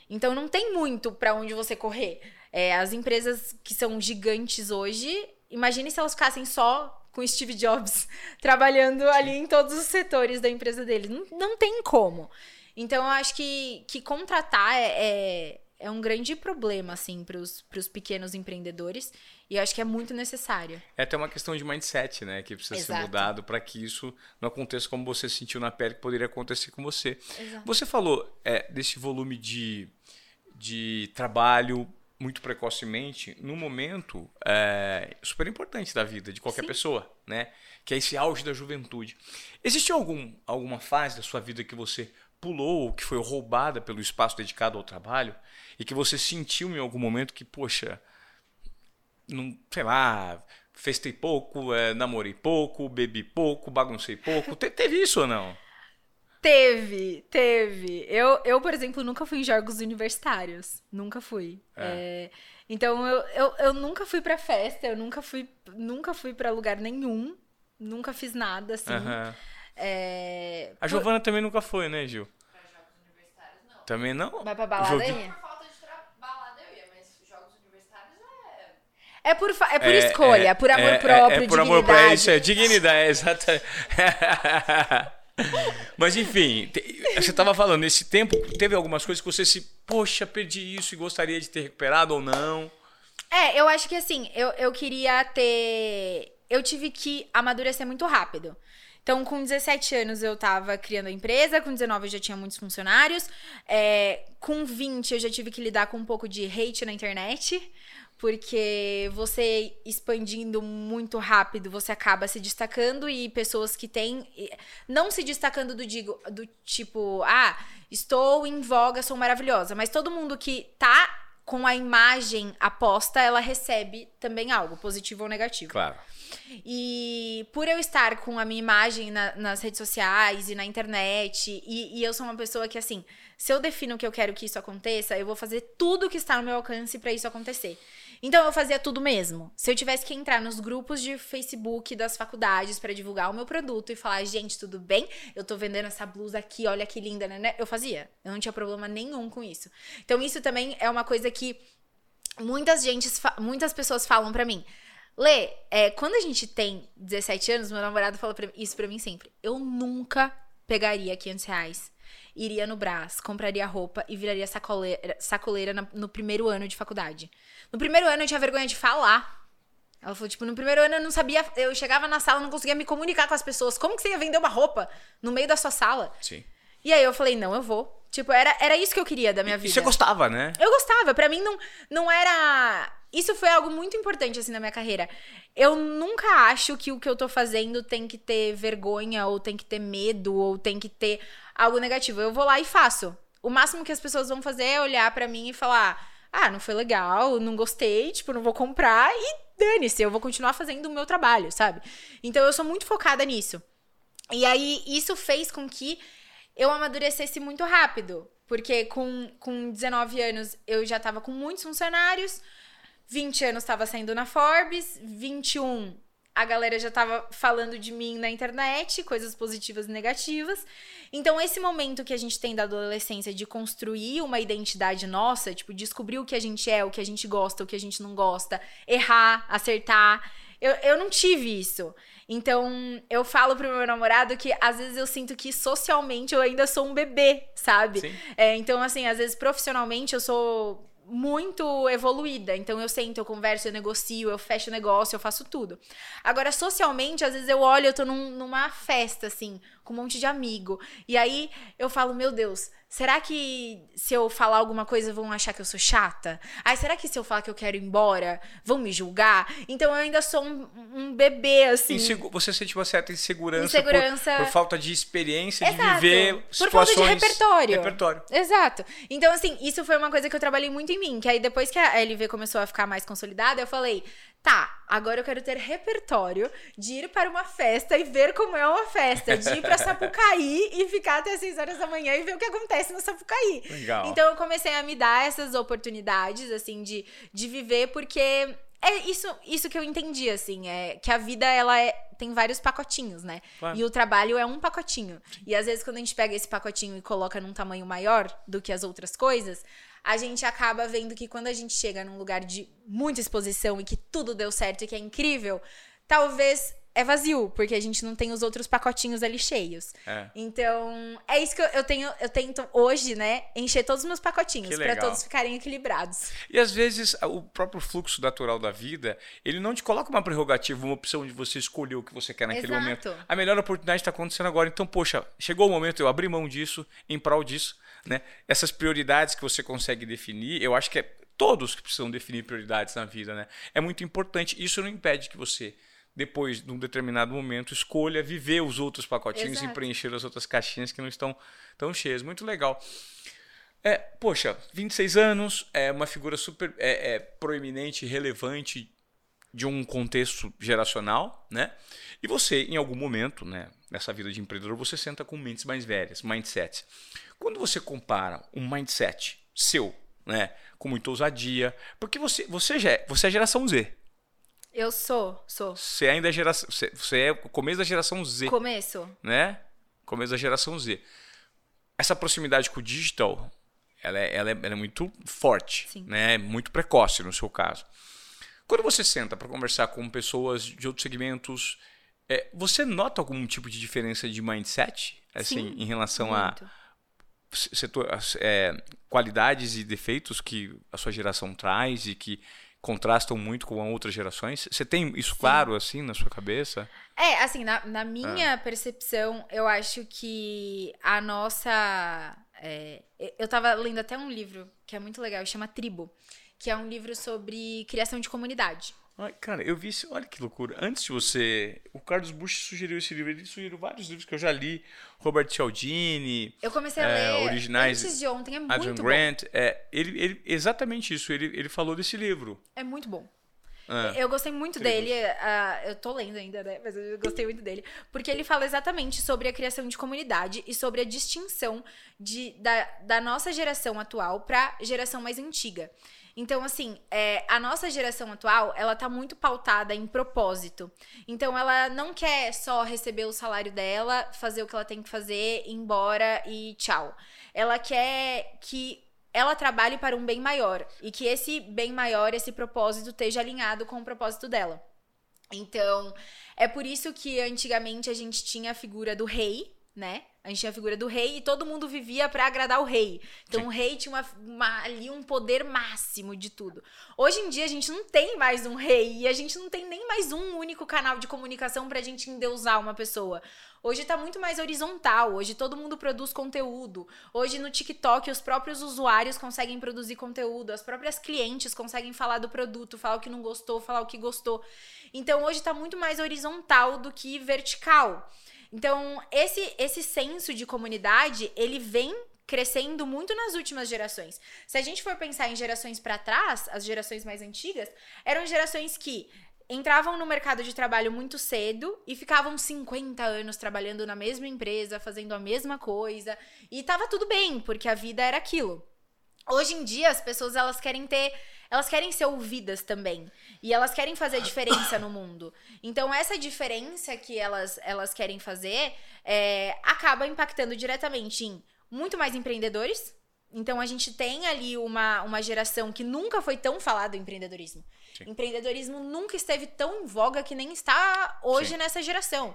Então não tem muito para onde você correr. É, as empresas que são gigantes hoje, imagine se elas ficassem só com Steve Jobs trabalhando ali em todos os setores da empresa dele. Não, não tem como. Então eu acho que, que contratar é, é é um grande problema, assim, para os pequenos empreendedores. E eu acho que é muito necessário. É até uma questão de mindset, né? Que precisa Exato. ser mudado para que isso não aconteça como você sentiu na pele que poderia acontecer com você. Exato. Você falou é, desse volume de, de trabalho muito precocemente num momento é, super importante da vida de qualquer Sim. pessoa, né? Que é esse auge da juventude. Existe algum, alguma fase da sua vida que você pulou ou que foi roubada pelo espaço dedicado ao trabalho e que você sentiu em algum momento que, poxa, não, sei lá, festei pouco, é, namorei pouco, bebi pouco, baguncei pouco. Te, teve isso ou não? Teve, teve. Eu, eu, por exemplo, nunca fui em jogos universitários. Nunca fui. É. É, então, eu, eu, eu nunca fui pra festa, eu nunca fui, nunca fui pra lugar nenhum. Nunca fiz nada, assim. Aham. É, A Giovana também nunca foi, né, Gil? Pra jogos universitários, não. Também não? Vai pra balada Joguinho- aí? Por falta de tra- balada eu ia, mas jogos universitários é. É por, é por escolha, é, por amor é, próprio, é, é por amor próprio, dignidade. isso é dignidade, é exatamente. Mas enfim, te- você estava falando, nesse tempo teve algumas coisas que você se, poxa, perdi isso e gostaria de ter recuperado ou não. É, eu acho que assim, eu, eu queria ter. Eu tive que amadurecer muito rápido. Então, com 17 anos eu tava criando a empresa, com 19 eu já tinha muitos funcionários, é, com 20 eu já tive que lidar com um pouco de hate na internet, porque você expandindo muito rápido, você acaba se destacando e pessoas que têm. Não se destacando do, digo, do tipo, ah, estou em voga, sou maravilhosa, mas todo mundo que tá com a imagem aposta, ela recebe também algo, positivo ou negativo. Claro. E por eu estar com a minha imagem na- nas redes sociais e na internet, e, e eu sou uma pessoa que, assim, se eu defino que eu quero que isso aconteça, eu vou fazer tudo que está no meu alcance para isso acontecer. Então eu fazia tudo mesmo. Se eu tivesse que entrar nos grupos de Facebook das faculdades para divulgar o meu produto e falar, gente, tudo bem? Eu tô vendendo essa blusa aqui, olha que linda, né? Eu fazia. Eu não tinha problema nenhum com isso. Então isso também é uma coisa que muitas, gentes, muitas pessoas falam pra mim. Lê, é, quando a gente tem 17 anos, meu namorado fala pra- isso pra mim sempre. Eu nunca pegaria 500 reais, iria no Brás, compraria roupa e viraria sacoleira, sacoleira no primeiro ano de faculdade. No primeiro ano eu tinha vergonha de falar. Ela falou, tipo, no primeiro ano eu não sabia, eu chegava na sala, não conseguia me comunicar com as pessoas. Como que você ia vender uma roupa no meio da sua sala? Sim. E aí eu falei, não, eu vou. Tipo, era, era isso que eu queria da minha E vida. você gostava, né? Eu gostava, pra mim não, não era. Isso foi algo muito importante assim na minha carreira. Eu nunca acho que o que eu tô fazendo tem que ter vergonha, ou tem que ter medo, ou tem que ter algo negativo. Eu vou lá e faço. O máximo que as pessoas vão fazer é olhar pra mim e falar: ah, não foi legal, não gostei, tipo, não vou comprar e dane-se, eu vou continuar fazendo o meu trabalho, sabe? Então eu sou muito focada nisso. E aí isso fez com que eu amadurecesse muito rápido. Porque com, com 19 anos eu já tava com muitos funcionários, 20 anos tava saindo na Forbes, 21 a galera já tava falando de mim na internet, coisas positivas e negativas. Então, esse momento que a gente tem da adolescência de construir uma identidade nossa, tipo, descobrir o que a gente é, o que a gente gosta, o que a gente não gosta, errar, acertar. Eu, eu não tive isso. Então, eu falo pro meu namorado que às vezes eu sinto que socialmente eu ainda sou um bebê, sabe? É, então, assim, às vezes profissionalmente eu sou muito evoluída. Então eu sento, eu converso, eu negocio, eu fecho negócio, eu faço tudo. Agora, socialmente, às vezes eu olho, eu tô num- numa festa, assim, com um monte de amigo. E aí eu falo, meu Deus, será que se eu falar alguma coisa vão achar que eu sou chata? Ai, será que se eu falar que eu quero ir embora, vão me julgar? Então eu ainda sou um, um bebê, assim. Insegu- Você sente uma certa insegurança, Insegurança. Por, por falta de experiência de Exato. viver Por situações... falta de repertório. Repertório. Exato. Então, assim, isso foi uma coisa que eu trabalhei muito em mim. Que aí, depois que a LV começou a ficar mais consolidada, eu falei: tá, agora eu quero ter repertório de ir para uma festa e ver como é uma festa. De ir pra Sapucaí e ficar até as 6 horas da manhã e ver o que acontece no Sapucaí. Legal. Então, eu comecei a me dar essas oportunidades, assim, de, de viver, porque. É isso, isso que eu entendi, assim, é que a vida, ela é, tem vários pacotinhos, né? Claro. E o trabalho é um pacotinho. E às vezes, quando a gente pega esse pacotinho e coloca num tamanho maior do que as outras coisas, a gente acaba vendo que quando a gente chega num lugar de muita exposição e que tudo deu certo e que é incrível, talvez é vazio, porque a gente não tem os outros pacotinhos ali cheios. É. Então, é isso que eu, eu tenho, eu tento hoje, né, encher todos os meus pacotinhos legal. todos ficarem equilibrados. E às vezes o próprio fluxo natural da vida, ele não te coloca uma prerrogativa, uma opção de você escolher o que você quer naquele Exato. momento. A melhor oportunidade está acontecendo agora. Então, poxa, chegou o momento eu abrir mão disso em prol disso, né? Essas prioridades que você consegue definir, eu acho que é todos que precisam definir prioridades na vida, né? É muito importante. Isso não impede que você depois, num determinado momento, escolha viver os outros pacotinhos e Exato. preencher as outras caixinhas que não estão tão cheias. Muito legal. É, poxa, 26 anos, é uma figura super é, é, proeminente, relevante, de um contexto geracional, né? E você, em algum momento, né, nessa vida de empreendedor, você senta com mentes mais velhas, mindset. Quando você compara um mindset seu, né, com muita ousadia, porque você, você, já é, você é geração Z. Eu sou, sou. Você ainda é geração, você, você é o começo da geração Z, Começo. né? Começo da geração Z. Essa proximidade com o digital, ela é, ela é, ela é muito forte, Sim. né? Muito precoce no seu caso. Quando você senta para conversar com pessoas de outros segmentos, é, você nota algum tipo de diferença de mindset, assim, Sim, em relação Muito. a setor, é, qualidades e defeitos que a sua geração traz e que contrastam muito com outras gerações? Você tem isso claro assim na sua cabeça? É, assim, na, na Ah. minha percepção, eu acho que a nossa. é, eu tava lendo até um livro que é muito legal, chama Tribo, que é um livro sobre criação de comunidade. Ai, cara, eu vi isso. Olha que loucura. Antes de você. O Carlos Bush sugeriu esse livro. Ele sugeriu vários livros que eu já li. Robert Cialdini, Eu comecei a É, ler originais, antes de ontem, é Adrian muito bom. Grant. É, ele, ele, exatamente isso. Ele, ele falou desse livro. É muito bom. É. Eu gostei muito dele, ah, eu tô lendo ainda, né? Mas eu gostei muito dele. Porque ele fala exatamente sobre a criação de comunidade e sobre a distinção de, da, da nossa geração atual pra geração mais antiga. Então, assim, é, a nossa geração atual, ela tá muito pautada em propósito. Então, ela não quer só receber o salário dela, fazer o que ela tem que fazer, ir embora e tchau. Ela quer que ela trabalhe para um bem maior e que esse bem maior, esse propósito esteja alinhado com o propósito dela. Então, é por isso que antigamente a gente tinha a figura do rei, né? A gente tinha a figura do rei e todo mundo vivia pra agradar o rei. Então Sim. o rei tinha uma, uma- ali um poder máximo de tudo. Hoje em dia a gente não tem mais um rei e a gente não tem nem mais um único canal de comunicação pra gente endeusar uma pessoa. Hoje tá muito mais horizontal, hoje todo mundo produz conteúdo. Hoje no TikTok os próprios usuários conseguem produzir conteúdo, as próprias clientes conseguem falar do produto, falar o que não gostou, falar o que gostou. Então hoje tá muito mais horizontal do que vertical. Então, esse esse senso de comunidade, ele vem crescendo muito nas últimas gerações. Se a gente for pensar em gerações pra trás, as gerações mais antigas, eram gerações que entravam no mercado de trabalho muito cedo e ficavam 50 anos trabalhando na mesma empresa, fazendo a mesma coisa, e tava tudo bem, porque a vida era aquilo. Hoje em dia as pessoas elas querem ter, elas querem ser ouvidas também, e elas querem fazer diferença no mundo. Então essa diferença que elas elas querem fazer é, acaba impactando diretamente em muito mais empreendedores. Então a gente tem ali uma, uma geração que nunca foi tão falado em empreendedorismo. Sim. Empreendedorismo nunca esteve tão em voga que nem está hoje Sim. nessa geração.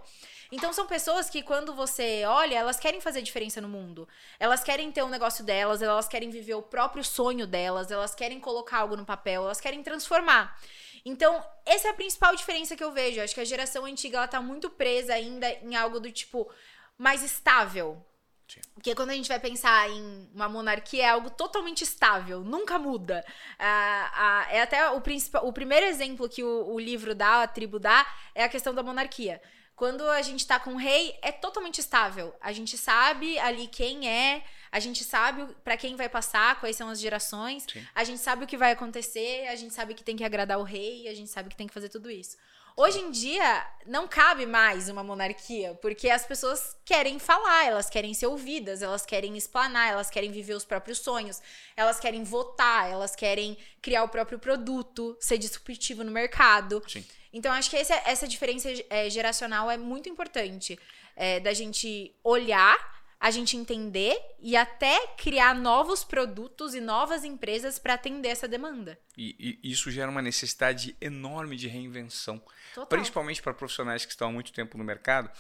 Então são pessoas que quando você olha, elas querem fazer diferença no mundo. Elas querem ter um negócio delas, elas querem viver o próprio sonho delas, elas querem colocar algo no papel, elas querem transformar. Então, essa é a principal diferença que eu vejo. Acho que a geração antiga ela tá muito presa ainda em algo do tipo mais estável. Sim. Porque quando a gente vai pensar em uma monarquia, é algo totalmente estável, nunca muda. Ah, ah, é até o, o primeiro exemplo que o, o livro dá, a tribo dá, é a questão da monarquia. Quando a gente tá com o rei, é totalmente estável. A gente sabe ali quem é, a gente sabe pra quem vai passar, quais são as gerações, Sim. a gente sabe o que vai acontecer, a gente sabe que tem que agradar o rei, a gente sabe que tem que fazer tudo isso. Hoje em dia, não cabe mais uma monarquia, porque as pessoas querem falar, elas querem ser ouvidas, elas querem explanar, elas querem viver os próprios sonhos, elas querem votar, elas querem criar o próprio produto, ser disruptivo no mercado. Sim. Então, acho que esse- essa diferença é, geracional é muito importante. é, da gente olhar, a gente entender e até criar novos produtos e novas empresas para atender essa demanda. E, e isso gera uma necessidade enorme de reinvenção. Total. Principalmente para profissionais que estão há muito tempo no mercado.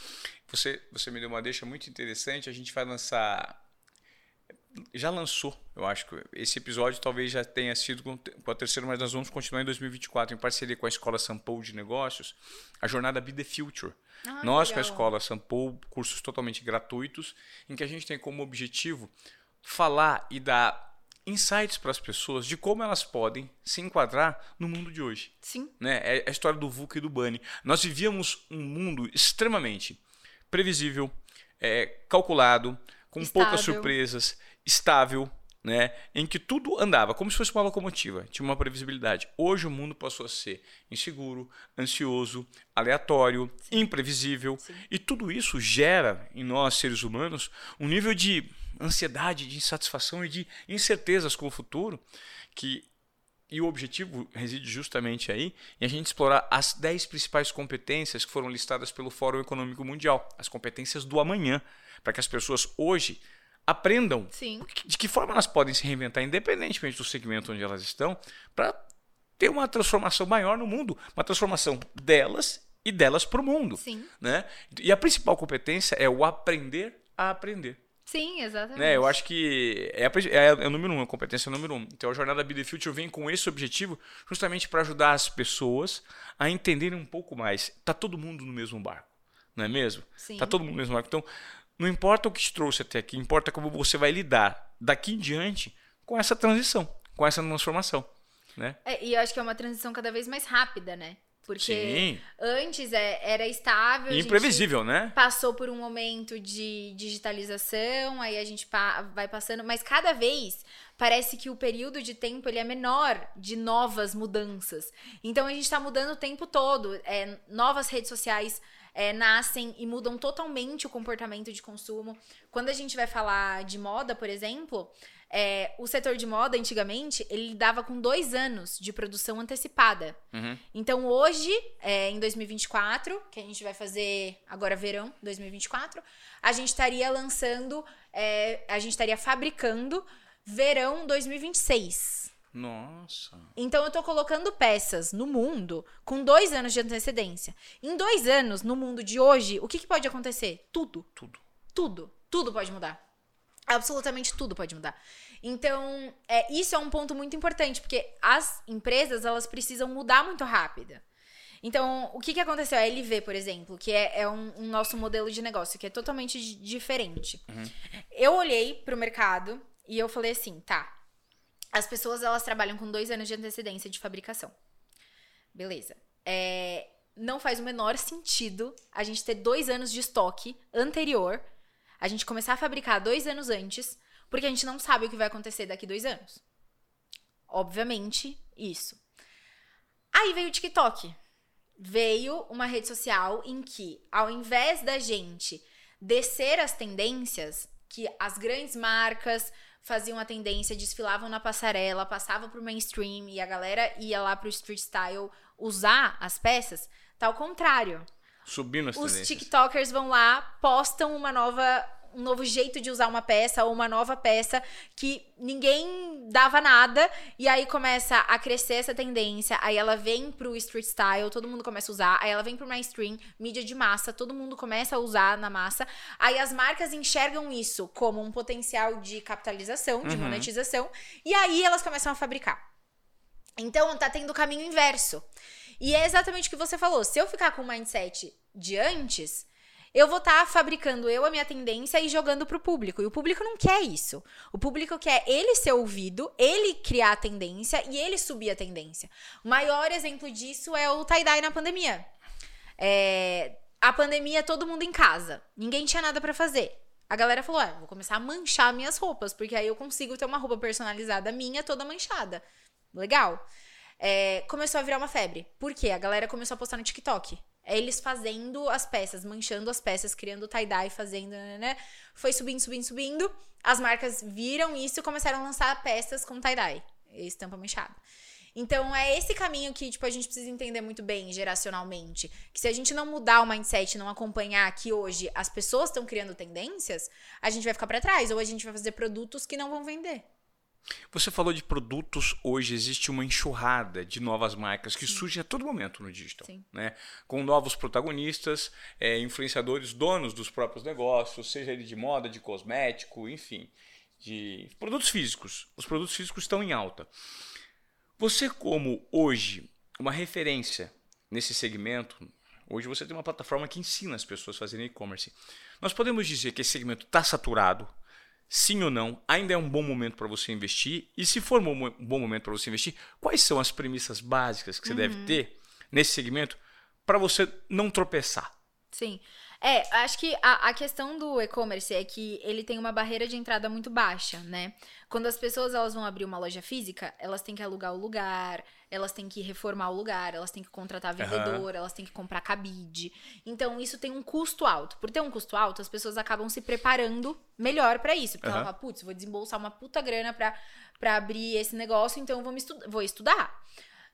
Você, você me deu uma deixa muito interessante. A gente vai lançar. Já lançou, eu acho que esse episódio talvez já tenha sido com a terceira, mas nós vamos continuar em 2024 em parceria com a Escola Sampo de Negócios, a jornada Be the Future. Ah, Nós, com a legal. Escola Sampo, cursos totalmente gratuitos, em que a gente tem como objetivo falar e dar insights para as pessoas de como elas podem se enquadrar no mundo de hoje Sim. né? É a história do VUCA e do Bunny. Nós vivíamos um mundo extremamente previsível, é, calculado, com poucas Estável. surpresas, estável, né, em que tudo andava como se fosse uma locomotiva, tinha uma previsibilidade. Hoje o mundo passou a ser inseguro, ansioso, aleatório, Sim. imprevisível, Sim. e tudo isso gera em nós seres humanos um nível de ansiedade, de insatisfação e de incertezas com o futuro que e o objetivo reside justamente aí em a gente explorar as 10 principais competências que foram listadas pelo Fórum Econômico Mundial, as competências do amanhã, para que as pessoas hoje aprendam Sim. de que forma elas podem se reinventar, independentemente do segmento onde elas estão, para ter uma transformação maior no mundo, uma transformação delas e delas para o mundo. Sim. Né? E a principal competência é o aprender a aprender. Sim, exatamente. Né? Eu acho que é, a, é, é o número um, a competência é o número um. Então a jornada Be The Future vem com esse objetivo justamente para ajudar as pessoas a entenderem um pouco mais. Tá todo mundo no mesmo barco, não é mesmo? Sim. Tá todo mundo no mesmo barco. Então não importa o que te trouxe até aqui, importa como você vai lidar daqui em diante com essa transição, com essa transformação. Né? É, e eu acho que é uma transição cada vez mais rápida, né? Porque Sim. antes é, era estável. E imprevisível, né? Passou por um momento de digitalização, aí a gente vai passando, mas cada vez parece que o período de tempo ele é menor de novas mudanças. Então a gente está mudando o tempo todo. É, novas redes sociais é, nascem e mudam totalmente o comportamento de consumo. Quando a gente vai falar de moda, por exemplo, é, o setor de moda, antigamente, ele lidava com dois anos de produção antecipada. Uhum. Então, hoje, é, em 2024, que a gente vai fazer agora verão 2024, a gente estaria lançando, é, a gente estaria fabricando verão 2026. Nossa. Então eu tô colocando peças no mundo com dois anos de antecedência. Em dois anos, no mundo de hoje, o que, que pode acontecer? Tudo. Tudo. Tudo. Tudo pode mudar. Absolutamente tudo pode mudar. Então, é, isso é um ponto muito importante, porque as empresas, elas precisam mudar muito rápido. Então, o que, que aconteceu? A LV, por exemplo, que é, é um, um, nosso modelo de negócio, que é totalmente diferente. Uhum. Eu olhei pro mercado e eu falei assim, tá, as pessoas, elas trabalham com dois anos de antecedência de fabricação. Beleza. É, não faz o menor sentido a gente ter dois anos de estoque anterior a gente começar a fabricar dois anos antes, porque a gente não sabe o que vai acontecer daqui dois anos. Obviamente, isso. Aí veio o TikTok. Veio uma rede social em que, ao invés da gente descer as tendências, que as grandes marcas faziam a tendência, desfilavam na passarela, passavam pro mainstream e a galera ia lá pro street style usar as peças, tá ao contrário. Subindo as Os. TikTokers vão lá, postam uma nova um novo jeito de usar uma peça ou uma nova peça que ninguém dava nada e aí começa a crescer essa tendência, aí ela vem pro street style, todo mundo começa a usar, aí ela vem pro mainstream, mídia de massa, todo mundo começa a usar na massa, aí as marcas enxergam isso como um potencial de capitalização, de Uhum. monetização, e aí elas começam a fabricar. Então tá tendo o caminho inverso. E é exatamente o que você falou. Se eu ficar com o mindset de antes, eu vou estar fabricando eu a minha tendência e jogando pro público. E o público não quer isso. O público quer ele ser ouvido, ele criar a tendência e ele subir a tendência. O maior exemplo disso é o tie-dye na pandemia. É, a pandemia, todo mundo em casa. Ninguém tinha nada pra fazer. A galera falou: ah, vou começar a manchar minhas roupas, porque aí eu consigo ter uma roupa personalizada minha toda manchada. Legal. É, começou a virar uma febre. Por quê? A galera começou a postar no TikTok. É eles fazendo as peças, manchando as peças, criando tie-dye, fazendo, né, né? Foi subindo, subindo, subindo. As marcas viram isso e começaram a lançar peças com tie-dye, estampa manchada. Então é esse caminho que tipo a gente precisa entender muito bem geracionalmente, que se a gente não mudar o mindset, não acompanhar que hoje as pessoas estão criando tendências, a gente vai ficar para trás ou a gente vai fazer produtos que não vão vender. Você falou de produtos, hoje existe uma enxurrada de novas marcas que surgem a todo momento no digital. Sim. Né? Com novos protagonistas, é, influenciadores, donos dos próprios negócios, seja ele de moda, de cosmético, enfim, de produtos físicos. Os produtos físicos estão em alta. Você, como hoje, uma referência nesse segmento, hoje você tem uma plataforma que ensina as pessoas a fazerem e-commerce. Nós podemos dizer que esse segmento está saturado, sim ou não, ainda é um bom momento para você investir? E se for um bom momento para você investir, quais são as premissas básicas que você Uhum. deve ter nesse segmento para você não tropeçar? Sim. É, acho que a, a questão do e-commerce é que ele tem uma barreira de entrada muito baixa, né? Quando as pessoas elas vão abrir uma loja física, elas têm que alugar o lugar, elas têm que reformar o lugar, elas têm que contratar vendedor, elas têm que comprar cabide. Então, isso tem um custo alto. Por ter um custo alto, as pessoas acabam se preparando melhor pra isso. Porque Aham. ela fala, putz, vou desembolsar uma puta grana pra, pra abrir esse negócio, então eu vou, me estu vou estudar.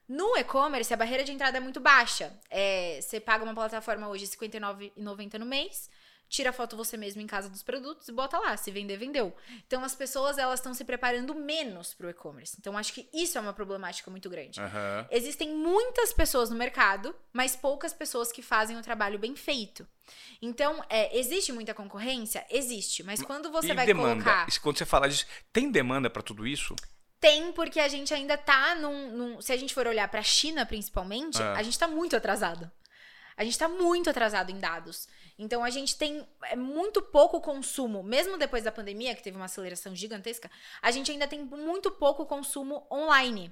No e-commerce, a barreira de entrada é muito baixa. É, você paga uma plataforma hoje R$ 59,90 no mês, tira a foto você mesmo em casa dos produtos e bota lá. Se vender, vendeu. Então, as pessoas elas estão se preparando menos para o e-commerce. Então, acho que isso é uma problemática muito grande. Aham. Existem muitas pessoas no mercado, mas poucas pessoas que fazem o trabalho bem feito. Então, é, existe muita concorrência? Existe. Mas quando você e vai demanda? colocar... Quando você fala disso, tem demanda pra tudo isso? Tem, porque a gente ainda tá num. num- se a gente for olhar pra China, principalmente, É. a gente tá muito atrasado. A gente tá muito atrasado em dados. Então a gente tem é, muito pouco consumo, mesmo depois da pandemia, que teve uma aceleração gigantesca, a gente ainda tem muito pouco consumo online.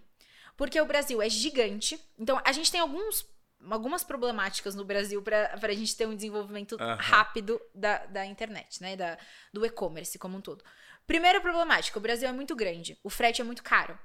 Porque o Brasil é gigante. Então a gente tem alguns, algumas problemáticas no Brasil para a gente ter um desenvolvimento Aham. rápido da, da internet, né? Da, do e-commerce como um todo. Primeira problemática, o Brasil é muito grande, o frete é muito caro.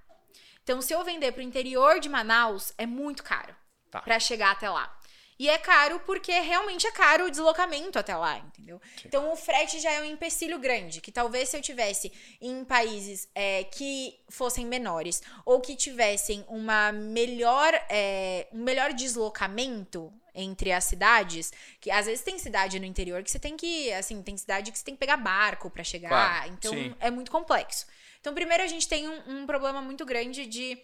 Então, se eu vender pro interior de Manaus, é muito caro Tá. pra chegar até lá. E é caro porque realmente é caro o deslocamento até lá, entendeu? Então o frete já é um empecilho grande, que talvez se eu tivesse em países é, que fossem menores ou que tivessem uma melhor, é, um melhor deslocamento entre as cidades, que às vezes tem cidade no interior que você tem que, assim, tem cidade que você tem que pegar barco pra chegar, Claro, então sim. é muito complexo. Então primeiro a gente tem um, um problema muito grande de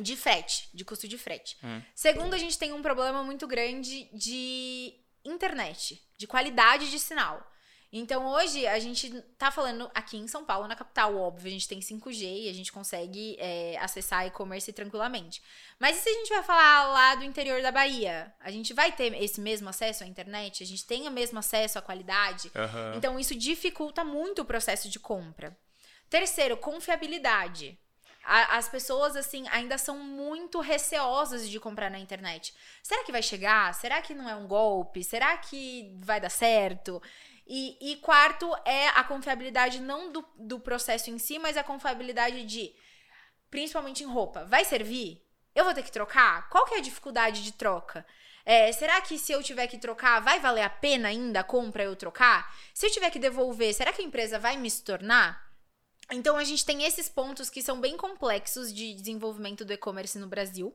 de frete, de custo de frete. Hum. Segundo, a gente tem um problema muito grande de internet, de qualidade de sinal. Então, hoje, a gente tá falando aqui em São Paulo, na capital, óbvio, a gente tem 5G e a gente consegue é, acessar e-commerce tranquilamente. Mas e se a gente vai falar lá do interior da Bahia? A gente vai ter esse mesmo acesso à internet? A gente tem o mesmo acesso à qualidade? Aham. Então, isso dificulta muito o processo de compra. Terceiro, confiabilidade. As pessoas, assim, ainda são muito receosas de comprar na internet. Será que vai chegar? Será que não é um golpe? Será que vai dar certo? E, e quarto é a confiabilidade não do, do processo em si, mas a confiabilidade de, principalmente em roupa, vai servir? Eu vou ter que trocar? Qual que é a dificuldade de troca? É, será que se eu tiver que trocar, vai valer a pena ainda a compra eu trocar? Se eu tiver que devolver, será que a empresa vai me estornar? Então a gente tem esses pontos que são bem complexos de desenvolvimento do e-commerce no Brasil,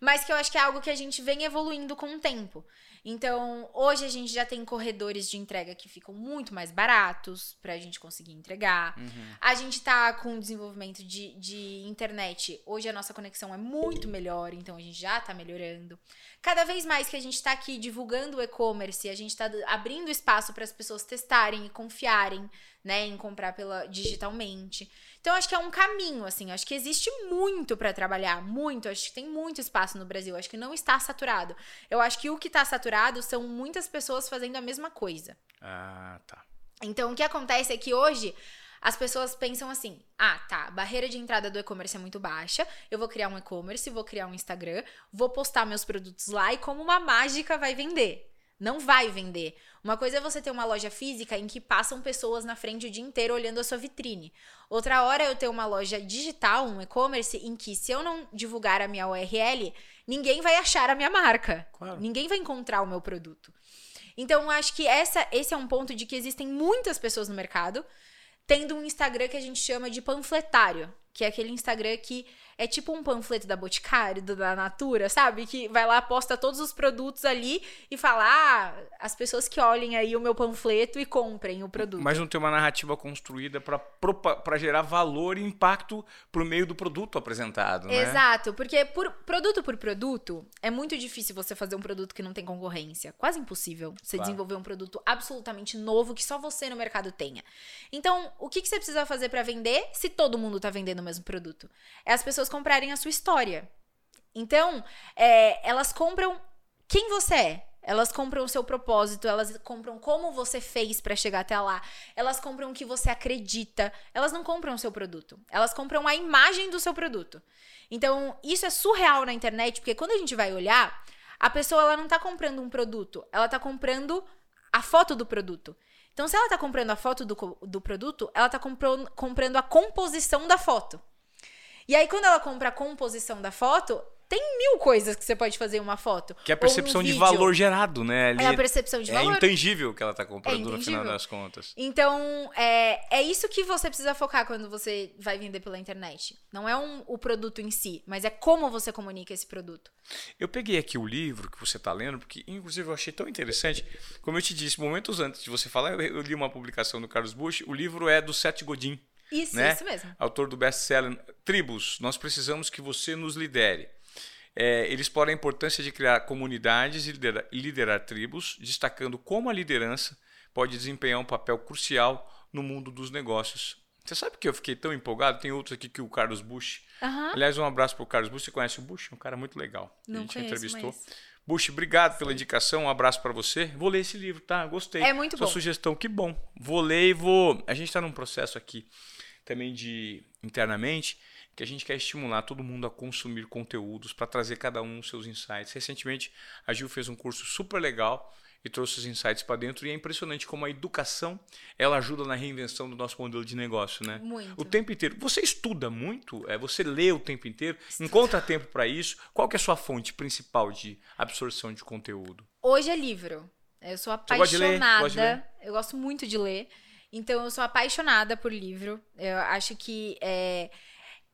mas que eu acho que é algo que a gente vem evoluindo com o tempo. Então, hoje a gente já tem corredores de entrega que ficam muito mais baratos para a gente conseguir entregar. Uhum. A gente tá com o desenvolvimento de, de internet. Hoje a nossa conexão é muito melhor, então a gente já tá melhorando. Cada vez mais que a gente tá aqui divulgando o e-commerce, a gente tá d- abrindo espaço para as pessoas testarem e confiarem, né, em comprar pela digitalmente. Então acho que é um caminho assim, acho que existe muito para trabalhar, muito, acho que tem muito espaço no Brasil, acho que não está saturado. Eu acho que o que tá saturado são muitas pessoas fazendo a mesma coisa. Ah, tá. Então, o que acontece é que hoje as pessoas pensam assim: ah, tá, a barreira de entrada do e-commerce é muito baixa, eu vou criar um e-commerce, vou criar um Instagram, vou postar meus produtos lá e, como uma mágica, vai vender. Não vai vender. Uma coisa é você ter uma loja física em que passam pessoas na frente o dia inteiro olhando a sua vitrine. Outra hora é eu ter uma loja digital, um e-commerce, em que se eu não divulgar a minha URL, ninguém vai achar a minha marca. Claro. Ninguém vai encontrar o meu produto. Então, eu acho que essa, esse é um ponto de que existem muitas pessoas no mercado tendo um Instagram que a gente chama de panfletário, que é aquele Instagram que é tipo um panfleto da Boticário, do- da Natura, sabe? Que vai lá, posta todos os produtos ali e fala: ah, as pessoas que olhem aí o meu panfleto e comprem o produto. Mas não tem uma narrativa construída pra gerar valor e impacto pro meio do produto apresentado, né? Exato, porque por produto por produto, é muito difícil você fazer um produto que não tem concorrência. Quase impossível você Claro. desenvolver um produto absolutamente novo que só você no mercado tenha. Então, o que, que você precisa fazer pra vender se todo mundo tá vendendo o mesmo produto? É as pessoas comprarem a sua história. Então, é, elas compram quem você é. Elas compram o seu propósito, elas compram como você fez pra chegar até lá. Elas compram o que você acredita. Elas não compram o seu produto. Elas compram a imagem do seu produto. Então, isso é surreal na internet, porque quando a gente vai olhar, a pessoa ela não tá comprando um produto, ela tá comprando a foto do produto. Então, se ela tá comprando a foto do, do produto, ela tá comprando, comprando a composição da foto. E aí, quando ela compra a composição da foto, tem mil coisas que você pode fazer em uma foto. Que é a Ou um percepção de valor gerado, né? Ali É a percepção de é valor. intangível que ela tá comprando É no final das contas. Então, é, é isso que você precisa focar quando você vai vender pela internet. Não é um- o produto em si, mas é como você comunica esse produto. Eu peguei aqui o livro que você está lendo, porque inclusive eu achei tão interessante. Como eu te disse, momentos antes de você falar, eu, eu li uma publicação do Carlos Bush. O livro é do Seth Godin, Isso, né? isso mesmo. autor do best-seller Tribos. Nós precisamos que você nos lidere. É, ele explora a importância de criar comunidades e liderar, liderar tribos, destacando como a liderança pode desempenhar um papel crucial no mundo dos negócios. Você sabe que eu fiquei tão empolgado? Tem outros aqui que o Carlos Bush. Aham. Aliás, um abraço para o Carlos Bush. Você conhece o Bush? Um cara muito legal. a Não gente conheço, entrevistou. mas- Bush, obrigado pela indicação. Um abraço para você. Vou ler esse livro, tá? Gostei. É muito Sua bom. sugestão, que bom. Vou ler e vou. A gente está num processo aqui também de internamente que a gente quer estimular todo mundo a consumir conteúdos para trazer cada um os seus insights. Recentemente, a Gil fez um curso super legal e trouxe os insights para dentro e é impressionante como a educação ela ajuda na reinvenção do nosso modelo de negócio, né? Muito. O tempo inteiro. Você estuda muito? É, você lê o tempo inteiro? Encontra tempo para isso? Qual que é a sua fonte principal de absorção de conteúdo? Hoje é livro. Eu sou apaixonada. Ler? Eu gosto muito de ler. Então, eu sou apaixonada por livro. Eu acho que é,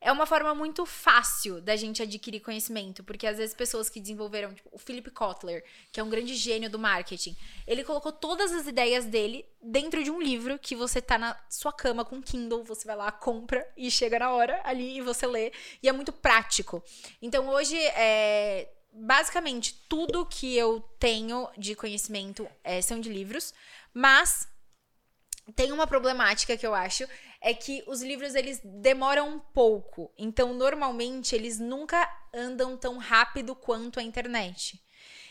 é uma forma muito fácil da gente adquirir conhecimento. Porque às vezes pessoas que desenvolveram, tipo, o Philip Kotler, que é um grande gênio do marketing, ele colocou todas as ideias dele dentro de um livro que você tá na sua cama com Kindle, você vai lá, compra e chega na hora ali e você lê. E é muito prático. Então, hoje, é, basicamente, tudo que eu tenho de conhecimento é, são de livros, mas tem uma problemática que eu acho é que os livros eles demoram um pouco. Então, normalmente eles nunca andam tão rápido quanto a internet.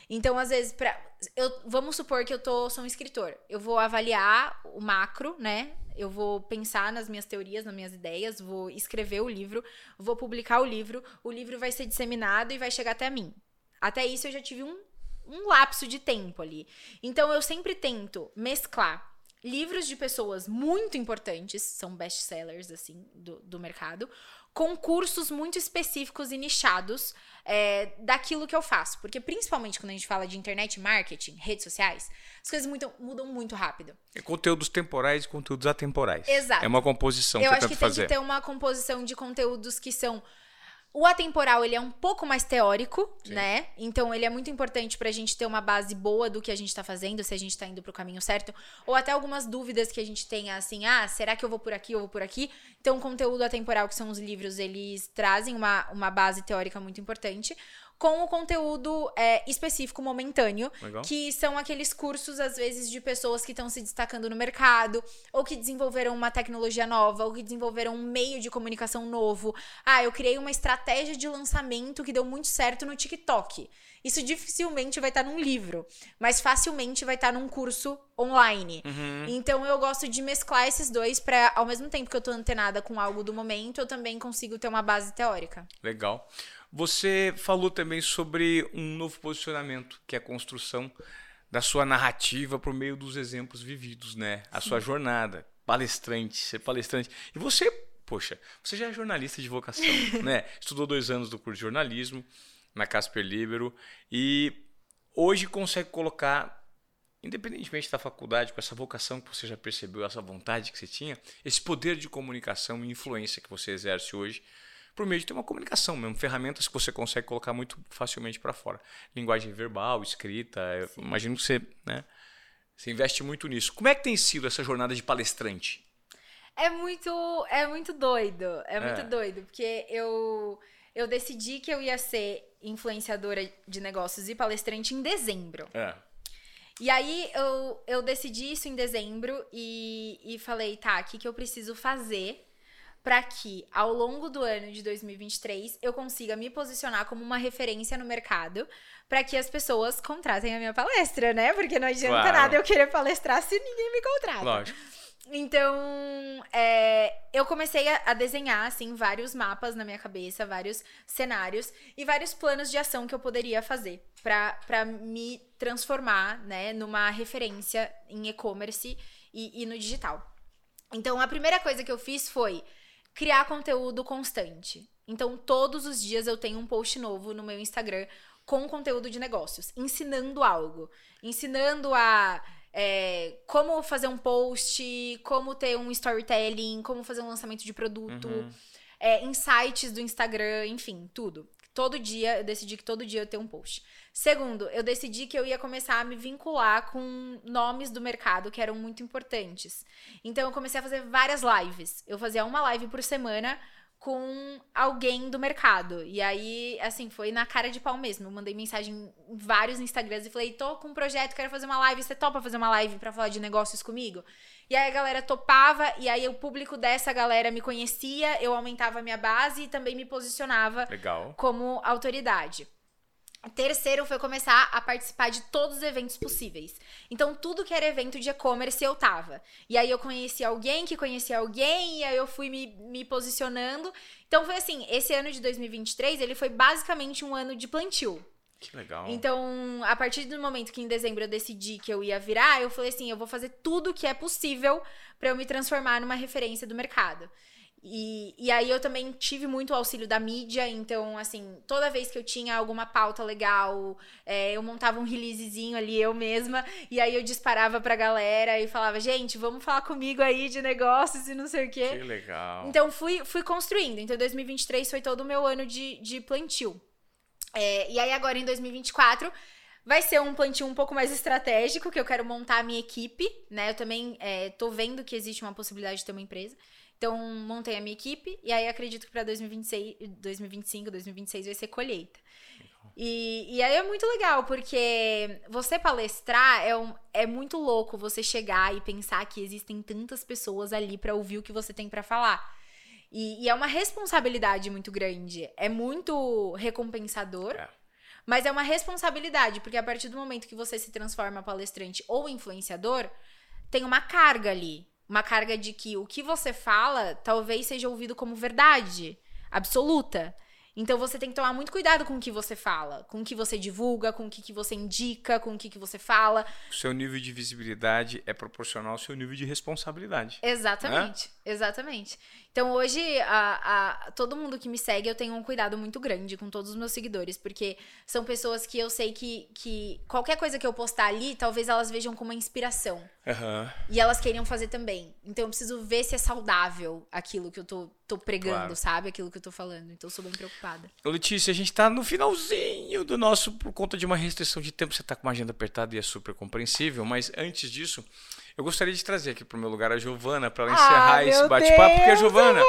Então, às vezes, pra, eu, vamos supor que eu tô, sou um escritor. Eu vou avaliar o macro, né? Eu vou pensar nas minhas teorias, nas minhas ideias, vou escrever o livro, vou publicar o livro, o livro vai ser disseminado e vai chegar até mim. Até isso eu já tive um, um lapso de tempo ali. Então eu sempre tento mesclar livros de pessoas muito importantes, são best-sellers, assim, do, do mercado, com cursos muito específicos e nichados é, daquilo que eu faço. Porque, principalmente quando a gente fala de internet marketing, redes sociais, as coisas muito- mudam muito rápido. É conteúdos temporais e conteúdos atemporais. Exato. É uma composição eu que acho eu que tento tem fazer. que ter uma composição de conteúdos que são. O atemporal, ele é um pouco mais teórico, Sim. né? Então, ele é muito importante pra gente ter uma base boa do que a gente tá fazendo, se a gente tá indo pro caminho certo. Ou até algumas dúvidas que a gente tenha, assim, ah, será que eu vou por aqui, eu vou por aqui? Então, o conteúdo atemporal, que são os livros, eles trazem uma, uma base teórica muito importante. Com o conteúdo é, específico, momentâneo, Legal. que são aqueles cursos, às vezes, de pessoas que estão se destacando no mercado, ou que desenvolveram uma tecnologia nova, ou que desenvolveram um meio de comunicação novo. Ah, eu criei uma estratégia de lançamento que deu muito certo no TikTok. Isso dificilmente vai estar num livro, mas facilmente vai estar num curso online. Uhum. Então eu gosto de mesclar esses dois para ao mesmo tempo que eu tô antenada com algo do momento, eu também consigo ter uma base teórica. Legal. Você falou também sobre um novo posicionamento, que é a construção da sua narrativa por meio dos exemplos vividos, né? A sua jornada, palestrante, ser palestrante. E você, poxa, você já é jornalista de vocação, né? Estudou dois anos do curso de jornalismo na Casper Libero e hoje consegue colocar, independentemente da faculdade, com essa vocação que você já percebeu, essa vontade que você tinha, esse poder de comunicação e influência que você exerce hoje, por meio de ter uma comunicação mesmo, ferramentas que você consegue colocar muito facilmente para fora. Linguagem verbal, escrita, eu imagino que você, né, você investe muito nisso. Como é que tem sido essa jornada de palestrante? É muito, é muito doido. É muito É. doido, porque eu eu decidi que eu ia ser influenciadora de negócios e palestrante em dezembro. É. E aí eu, eu decidi isso em dezembro e, e falei, tá, o que, que eu preciso fazer para que ao longo do ano de 2023 eu consiga me posicionar como uma referência no mercado para que as pessoas contratem a minha palestra, né? Porque não adianta Claro. nada eu querer palestrar se ninguém me contrata. Lógico. Então, é, eu comecei a, a desenhar, assim, vários mapas na minha cabeça, vários cenários e vários planos de ação que eu poderia fazer para me transformar, né, numa referência em e-commerce e, e no digital. Então, a primeira coisa que eu fiz foi criar conteúdo constante. Então, todos os dias eu tenho um post novo no meu Instagram com conteúdo de negócios, ensinando algo, ensinando a é, como fazer um post, como ter um storytelling, como fazer um lançamento de produto, uhum. é, insights do Instagram, enfim, tudo. Todo dia, eu decidi que todo dia eu tenho um post. Segundo, eu decidi que eu ia começar a me vincular com nomes do mercado que eram muito importantes. Então, eu comecei a fazer várias lives. Eu fazia uma live por semana com alguém do mercado. E aí, assim, foi na cara de pau mesmo. Eu mandei mensagem em vários Instagrams e falei: tô com um projeto, quero fazer uma live. Você topa fazer uma live para falar de negócios comigo? E aí a galera topava, e aí o público dessa galera me conhecia, eu aumentava a minha base e também me posicionava Legal. como autoridade. Terceiro foi começar a participar de todos os eventos possíveis. Então, tudo que era evento de e-commerce eu tava. E aí eu conheci alguém que conhecia alguém, e aí eu fui me, me posicionando. Então, foi assim, esse ano de 2023, ele foi basicamente um ano de plantio. Que legal. Então, a partir do momento que em dezembro eu decidi que eu ia virar, eu falei assim, eu vou fazer tudo que é possível para eu me transformar numa referência do mercado. E, e aí eu também tive muito auxílio da mídia, então, assim, toda vez que eu tinha alguma pauta legal, é, eu montava um releasezinho ali, eu mesma, e aí eu disparava pra galera e falava, gente, vamos falar comigo aí de negócios e não sei o quê. Que legal. Então, fui, fui construindo. Então, 2023 foi todo o meu ano de, de plantio. É, e aí, agora em 2024. Vai ser um plantio um pouco mais estratégico, que eu quero montar a minha equipe, né? Eu também é, tô vendo que existe uma possibilidade de ter uma empresa. Então, montei a minha equipe e aí acredito que para 2026, 2025, 2026 vai ser colheita. E, e aí é muito legal, porque você palestrar é, um, é muito louco você chegar e pensar que existem tantas pessoas ali para ouvir o que você tem para falar. E, e, é uma responsabilidade muito grande. É muito recompensador. É. Mas é uma responsabilidade, porque a partir do momento que você se transforma palestrante ou influenciador, tem uma carga ali uma carga de que o que você fala talvez seja ouvido como verdade absoluta. Então você tem que tomar muito cuidado com o que você fala, com o que você divulga, com o que, que você indica, com o que, que você fala. O seu nível de visibilidade é proporcional ao seu nível de responsabilidade. Exatamente, né? Exatamente. Então hoje, a, a, todo mundo que me segue, eu tenho um cuidado muito grande com todos os meus seguidores, porque são pessoas que eu sei que, que qualquer coisa que eu postar ali, talvez elas vejam como uma inspiração. Uhum. E elas queriam fazer também. Então eu preciso ver se é saudável aquilo que eu tô, tô pregando, claro. sabe? Aquilo que eu tô falando. Então eu sou bem preocupada. Ô, Letícia, a gente tá no finalzinho do nosso, por conta de uma restrição de tempo, você tá com uma agenda apertada e é super compreensível, mas antes disso. Eu gostaria de trazer aqui para o meu lugar a Giovana para ela encerrar ah, esse bate-papo, porque a Giovana,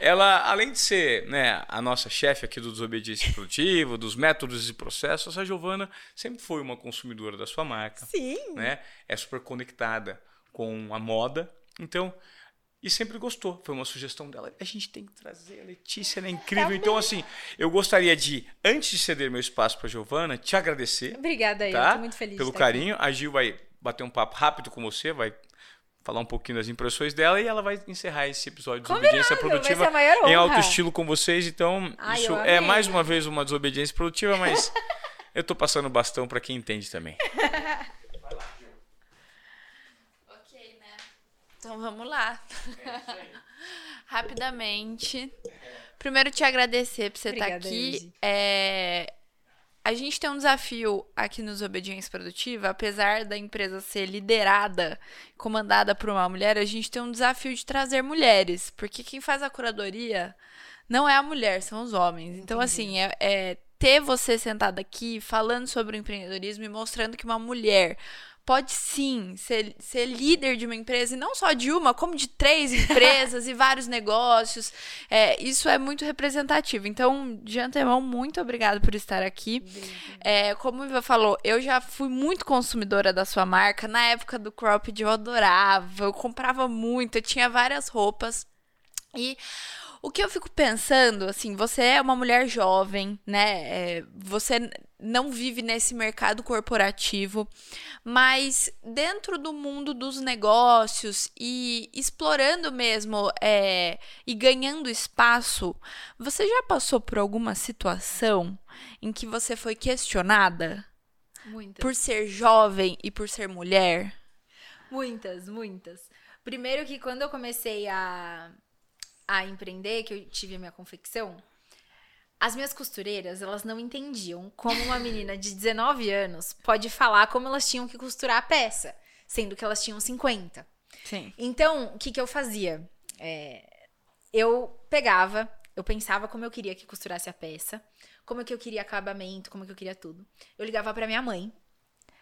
ela, além de ser né, a nossa chefe aqui do Desobediência Produtiva, dos métodos e processos, a Giovana sempre foi uma consumidora da sua marca. Sim. Né? É super conectada com a moda. Então, e sempre gostou. Foi uma sugestão dela. A gente tem que trazer a Letícia, ela é incrível. Então, assim, eu gostaria de, antes de ceder meu espaço para Giovana, te agradecer. Obrigada, tá? eu tô muito feliz. Pelo carinho. Aqui. A Gil vai bater um papo rápido com você, vai falar um pouquinho das impressões dela e ela vai encerrar esse episódio de Desobediência Produtiva em alto estilo com vocês. Então, Ai, isso é mais uma vez uma desobediência produtiva, mas eu tô passando bastão para quem entende também. ok, né? Então vamos lá. É Rapidamente. Primeiro te agradecer por você estar tá aqui. É, a gente tem um desafio aqui nos Obediência Produtiva, apesar da empresa ser liderada, comandada por uma mulher, a gente tem um desafio de trazer mulheres, porque quem faz a curadoria não é a mulher, são os homens. Então, Entendi. assim, é, é ter você sentado aqui falando sobre o empreendedorismo e mostrando que uma mulher pode sim ser, ser líder de uma empresa, e não só de uma, como de três empresas e vários negócios. É, isso é muito representativo. Então, de antemão, muito obrigada por estar aqui. É, como o Iva falou, eu já fui muito consumidora da sua marca. Na época do Cropped eu adorava, eu comprava muito, eu tinha várias roupas. E O que eu fico pensando, assim, você é uma mulher jovem, né? É, você não vive nesse mercado corporativo, mas dentro do mundo dos negócios e explorando mesmo é, e ganhando espaço, você já passou por alguma situação em que você foi questionada? Muitas. Por ser jovem e por ser mulher? Muitas, muitas. Primeiro que quando eu comecei a, a empreender, que eu tive a minha confecção, as minhas costureiras, elas não entendiam como uma menina de 19 anos pode falar como elas tinham que costurar a peça, sendo que elas tinham 50. Sim. Então, o que, que eu fazia? É, eu pegava, eu pensava como eu queria que costurasse a peça, como que eu queria acabamento, como que eu queria tudo. Eu ligava para minha mãe.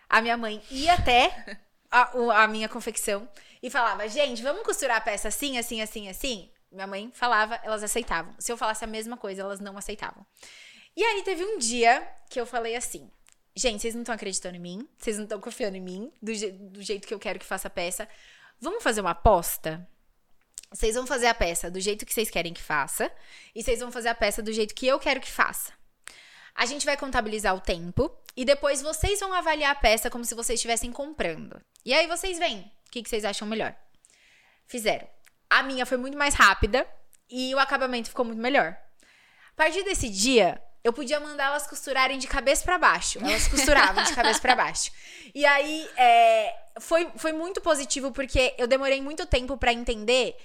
A minha mãe ia até a, a minha confecção e falava, gente, vamos costurar a peça assim, assim, assim, assim? Minha mãe falava, elas aceitavam. Se eu falasse a mesma coisa, elas não aceitavam. E aí teve um dia que eu falei assim: gente, vocês não estão acreditando em mim, vocês não estão confiando em mim, do, je do jeito que eu quero que faça a peça. Vamos fazer uma aposta? Vocês vão fazer a peça do jeito que vocês querem que faça, e vocês vão fazer a peça do jeito que eu quero que faça. A gente vai contabilizar o tempo e depois vocês vão avaliar a peça como se vocês estivessem comprando. E aí vocês veem o que, que vocês acham melhor. Fizeram. A minha foi muito mais rápida e o acabamento ficou muito melhor. A partir desse dia, eu podia mandar elas costurarem de cabeça para baixo. Elas costuravam de cabeça para baixo. E aí, é, foi, foi muito positivo porque eu demorei muito tempo para entender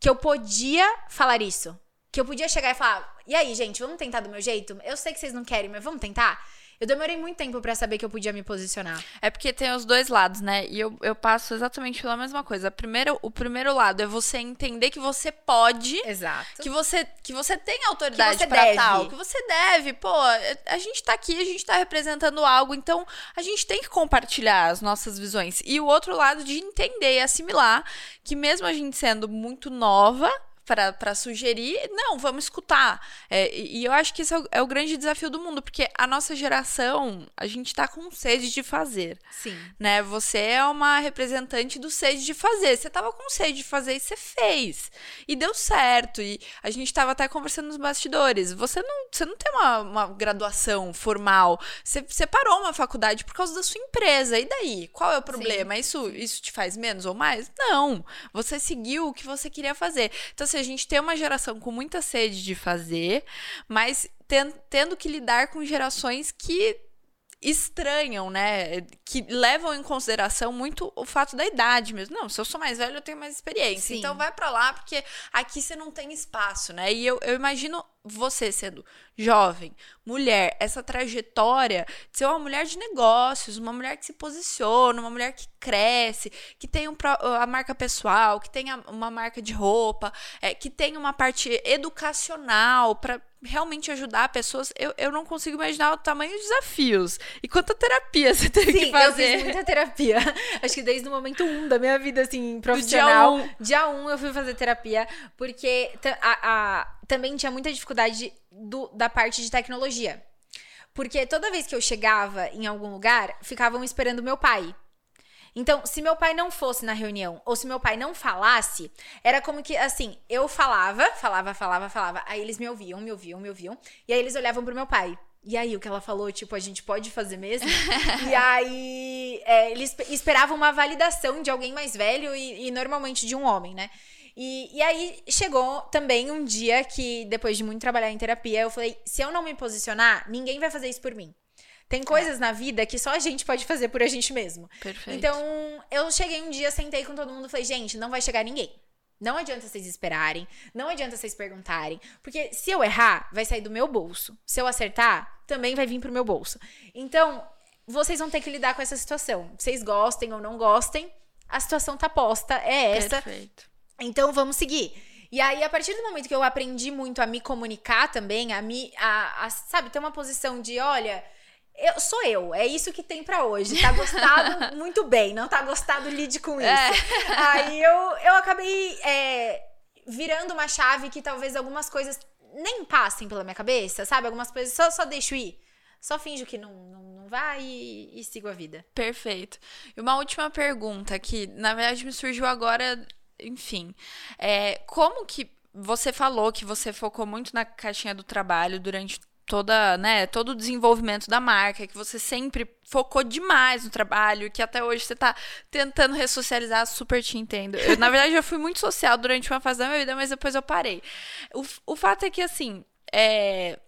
que eu podia falar isso. Que eu podia chegar e falar: e aí, gente, vamos tentar do meu jeito? Eu sei que vocês não querem, mas vamos tentar? Eu demorei muito tempo para saber que eu podia me posicionar. É porque tem os dois lados, né? E eu, eu passo exatamente pela mesma coisa. Primeiro, o primeiro lado é você entender que você pode. Exato. Que você, que você tem autoridade para tal. Que você deve. Pô, a gente tá aqui, a gente tá representando algo, então a gente tem que compartilhar as nossas visões. E o outro lado de entender e assimilar que mesmo a gente sendo muito nova, para sugerir, não, vamos escutar. É, e eu acho que esse é o, é o, grande desafio do mundo, porque a nossa geração, a gente tá com sede de fazer. Sim. Né? Você é uma representante do sede de fazer. Você tava com sede de fazer e você fez. E deu certo. E a gente tava até conversando nos bastidores. Você não, você não tem uma, uma graduação formal. Você, você parou uma faculdade por causa da sua empresa. E daí? Qual é o problema? Isso, isso te faz menos ou mais? Não. Você seguiu o que você queria fazer. Então, assim, a gente tem uma geração com muita sede de fazer, mas tendo que lidar com gerações que estranham, né? Que levam em consideração muito o fato da idade mesmo. Não, se eu sou mais velho, eu tenho mais experiência. Sim. Então vai para lá, porque aqui você não tem espaço, né? E eu, eu imagino você sendo jovem, mulher, essa trajetória de ser uma mulher de negócios, uma mulher que se posiciona, uma mulher que cresce, que tem um, a marca pessoal, que tem uma marca de roupa, é, que tem uma parte educacional para realmente ajudar pessoas, eu, eu não consigo imaginar o tamanho dos desafios. E quanta terapia você teve Sim, que fazer. eu fiz muita terapia. Acho que desde o momento um da minha vida, assim, profissional. dia um. dia um eu fui fazer terapia, porque a, a também tinha muita dificuldade do, da parte de tecnologia. Porque toda vez que eu chegava em algum lugar, ficavam esperando meu pai. Então, se meu pai não fosse na reunião, ou se meu pai não falasse, era como que, assim, eu falava, falava, falava, falava, aí eles me ouviam, me ouviam, me ouviam, e aí eles olhavam pro meu pai. E aí, o que ela falou, tipo, a gente pode fazer mesmo? e aí, é, eles esperavam uma validação de alguém mais velho e, e normalmente de um homem, né? E, e aí chegou também um dia que, depois de muito trabalhar em terapia, eu falei: se eu não me posicionar, ninguém vai fazer isso por mim. Tem coisas é. na vida que só a gente pode fazer por a gente mesmo. Perfeito. Então, eu cheguei um dia, sentei com todo mundo e falei: gente, não vai chegar ninguém. Não adianta vocês esperarem, não adianta vocês perguntarem, porque se eu errar, vai sair do meu bolso. Se eu acertar, também vai vir pro meu bolso. Então, vocês vão ter que lidar com essa situação. Vocês gostem ou não gostem, a situação tá posta, é essa. Perfeito. Então vamos seguir. E aí, a partir do momento que eu aprendi muito a me comunicar também, a me. A, a, sabe, ter uma posição de, olha, eu sou eu, é isso que tem para hoje. Tá gostado, muito bem. Não tá gostado, lide com é. isso. É. Aí eu, eu acabei é, virando uma chave que talvez algumas coisas nem passem pela minha cabeça, sabe? Algumas coisas só, só deixo ir. Só finjo que não, não, não vai e, e sigo a vida. Perfeito. E uma última pergunta que, na verdade, me surgiu agora enfim. É, como que você falou que você focou muito na caixinha do trabalho durante toda, né, todo o desenvolvimento da marca, que você sempre focou demais no trabalho, que até hoje você tá tentando ressocializar, super te entendo. Eu, na verdade, eu fui muito social durante uma fase da minha vida, mas depois eu parei. O, o fato é que, assim, é,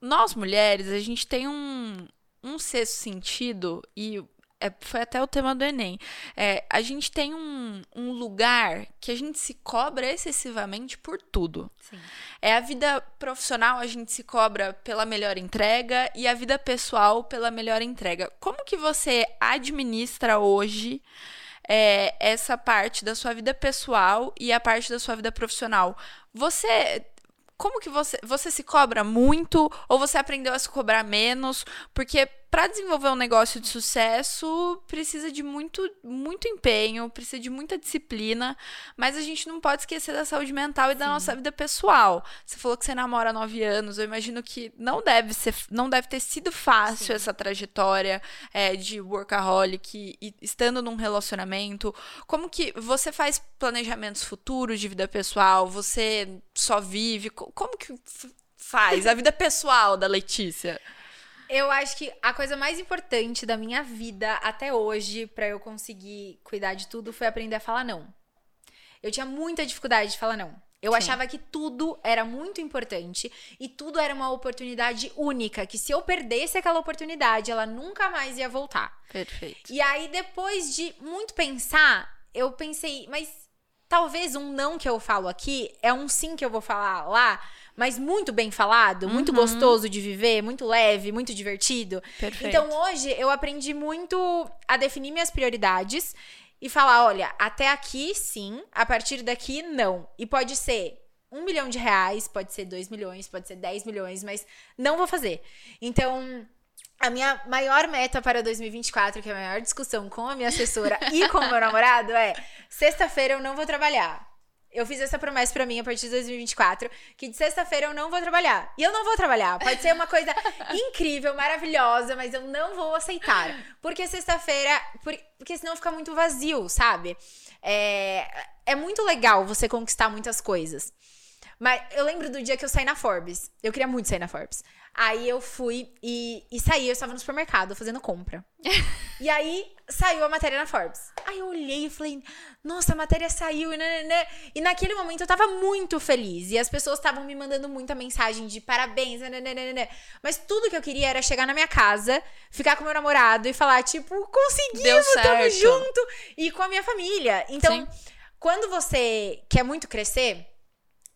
nós mulheres, a gente tem um, um sexto sentido e é, foi até o tema do Enem. É, a gente tem um, um, lugar que a gente se cobra excessivamente por tudo. Sim. É a vida profissional, a gente se cobra pela melhor entrega e a vida pessoal pela melhor entrega. Como que você administra hoje é, essa parte da sua vida pessoal e a parte da sua vida profissional? Você como que você você se cobra muito ou você aprendeu a se cobrar menos? Porque para desenvolver um negócio de sucesso, precisa de muito, muito empenho, precisa de muita disciplina, mas a gente não pode esquecer da saúde mental e Sim. da nossa vida pessoal. Você falou que você namora há nove anos, eu imagino que não deve ser, não deve ter sido fácil Sim. essa trajetória é, de workaholic e, e estando num relacionamento. Como que você faz planejamentos futuros de vida pessoal? Você só vive? Como que faz a vida pessoal da Letícia? Eu acho que a coisa mais importante da minha vida até hoje, para eu conseguir cuidar de tudo, foi aprender a falar não. Eu tinha muita dificuldade de falar não. Eu Sim. achava que tudo era muito importante e tudo era uma oportunidade única, que se eu perdesse aquela oportunidade, ela nunca mais ia voltar. Perfeito. E aí, depois de muito pensar, eu pensei, mas talvez um não que eu falo aqui é um sim que eu vou falar lá, mas muito bem falado, uhum. muito gostoso de viver, muito leve, muito divertido. Perfeito. Então hoje eu aprendi muito a definir minhas prioridades e falar: olha, até aqui sim, a partir daqui não. E pode ser um milhão de reais, pode ser dois milhões, pode ser dez milhões, mas não vou fazer. Então. A minha maior meta para 2024, que é a maior discussão com a minha assessora e com o meu namorado, é: sexta-feira eu não vou trabalhar. Eu fiz essa promessa para mim a partir de 2024, que de sexta-feira eu não vou trabalhar. E eu não vou trabalhar. Pode ser uma coisa incrível, maravilhosa, mas eu não vou aceitar. Porque sexta-feira. Porque senão fica muito vazio, sabe? É, é muito legal você conquistar muitas coisas. Mas eu lembro do dia que eu saí na Forbes. Eu queria muito sair na Forbes. Aí eu fui e, e saí, eu estava no supermercado fazendo compra. e aí saiu a matéria na Forbes. Aí eu olhei e falei, nossa, a matéria saiu. E, e naquele momento eu tava muito feliz. E as pessoas estavam me mandando muita mensagem de parabéns. Mas tudo que eu queria era chegar na minha casa, ficar com meu namorado e falar, tipo, conseguimos, tamo junto. E com a minha família. Então, Sim. quando você quer muito crescer,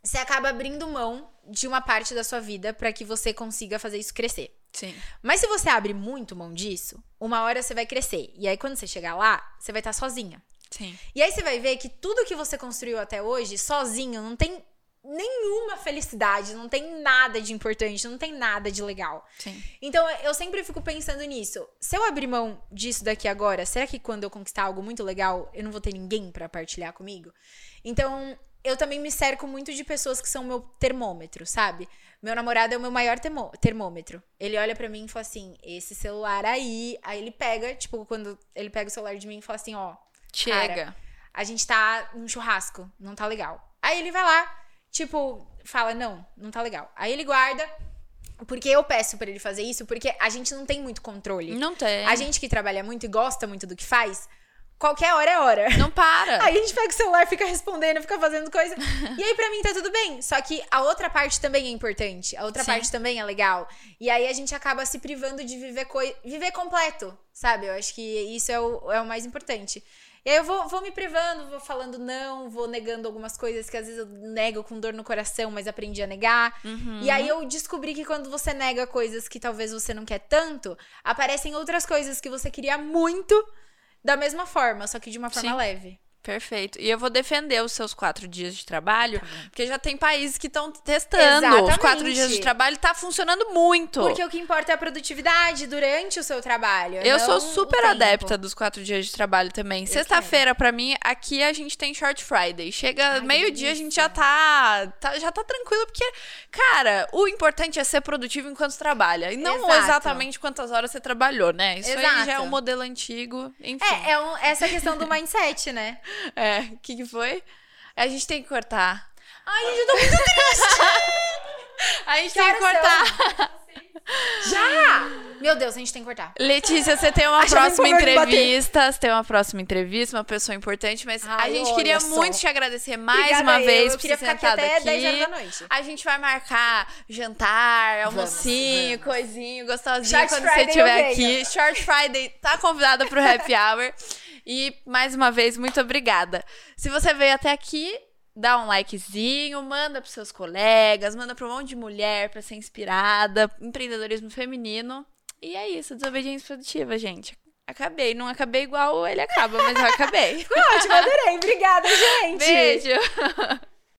você acaba abrindo mão de uma parte da sua vida para que você consiga fazer isso crescer. Sim. Mas se você abre muito mão disso, uma hora você vai crescer. E aí, quando você chegar lá, você vai estar sozinha. Sim. E aí você vai ver que tudo que você construiu até hoje, sozinho, não tem nenhuma felicidade, não tem nada de importante, não tem nada de legal. Sim. Então eu sempre fico pensando nisso. Se eu abrir mão disso daqui agora, será que quando eu conquistar algo muito legal, eu não vou ter ninguém para partilhar comigo? Então eu também me cerco muito de pessoas que são meu termômetro, sabe? Meu namorado é o meu maior termômetro. Ele olha para mim e fala assim: esse celular aí. Aí ele pega, tipo, quando ele pega o celular de mim e fala assim: ó. Chega. Cara, a gente tá num churrasco, não tá legal. Aí ele vai lá, tipo, fala: não, não tá legal. Aí ele guarda. Porque eu peço para ele fazer isso, porque a gente não tem muito controle. Não tem. A gente que trabalha muito e gosta muito do que faz, Qualquer hora é hora. Não para. Aí a gente pega o celular, fica respondendo, fica fazendo coisa. e aí, pra mim, tá tudo bem. Só que a outra parte também é importante. A outra Sim. parte também é legal. E aí a gente acaba se privando de viver, coi viver completo, sabe? Eu acho que isso é o, é o mais importante. E aí eu vou, vou me privando, vou falando não, vou negando algumas coisas que às vezes eu nego com dor no coração, mas aprendi a negar. Uhum. E aí eu descobri que quando você nega coisas que talvez você não quer tanto, aparecem outras coisas que você queria muito da mesma forma, só que de uma forma Sim. leve. Perfeito. E eu vou defender os seus quatro dias de trabalho, tá porque já tem países que estão testando Exatamente. os quatro dias de trabalho. Tá funcionando muito. Porque o que importa é a produtividade durante o seu trabalho. Eu sou super adepta dos quatro dias de trabalho também. Sexta-feira, para mim, aqui a gente tem Short Friday. Chega meio-dia, a gente já tá, tá, já tá tranquilo, porque, cara, o importante é ser produtivo enquanto trabalha. E não Exato. exatamente quantas horas você trabalhou, né? Isso Exato. aí já é um modelo antigo. Enfim. É, é um, essa questão do mindset, né? É, o que, que foi? A gente tem que cortar. Ai, gente, eu tô muito triste! a gente que tem que cortar. Já! Meu Deus, a gente tem que cortar. Letícia, você tem uma próxima entrevista. Você tem uma próxima entrevista, uma pessoa importante, mas Ai, a gente queria só. muito te agradecer mais Obrigada uma vez eu. por queria ficar aqui até aqui. 10 horas da noite. A gente vai marcar jantar, almocinho, vamos. coisinho, gostosinho Short quando Friday você estiver aqui. Short Friday tá convidada pro Happy Hour. E mais uma vez, muito obrigada. Se você veio até aqui, dá um likezinho, manda pros seus colegas, manda pra um monte de mulher pra ser inspirada, empreendedorismo feminino. E é isso, desobediência produtiva, gente. Acabei, não acabei igual ele acaba, mas eu acabei. Ficou ótimo, adorei. Obrigada, gente. Beijo.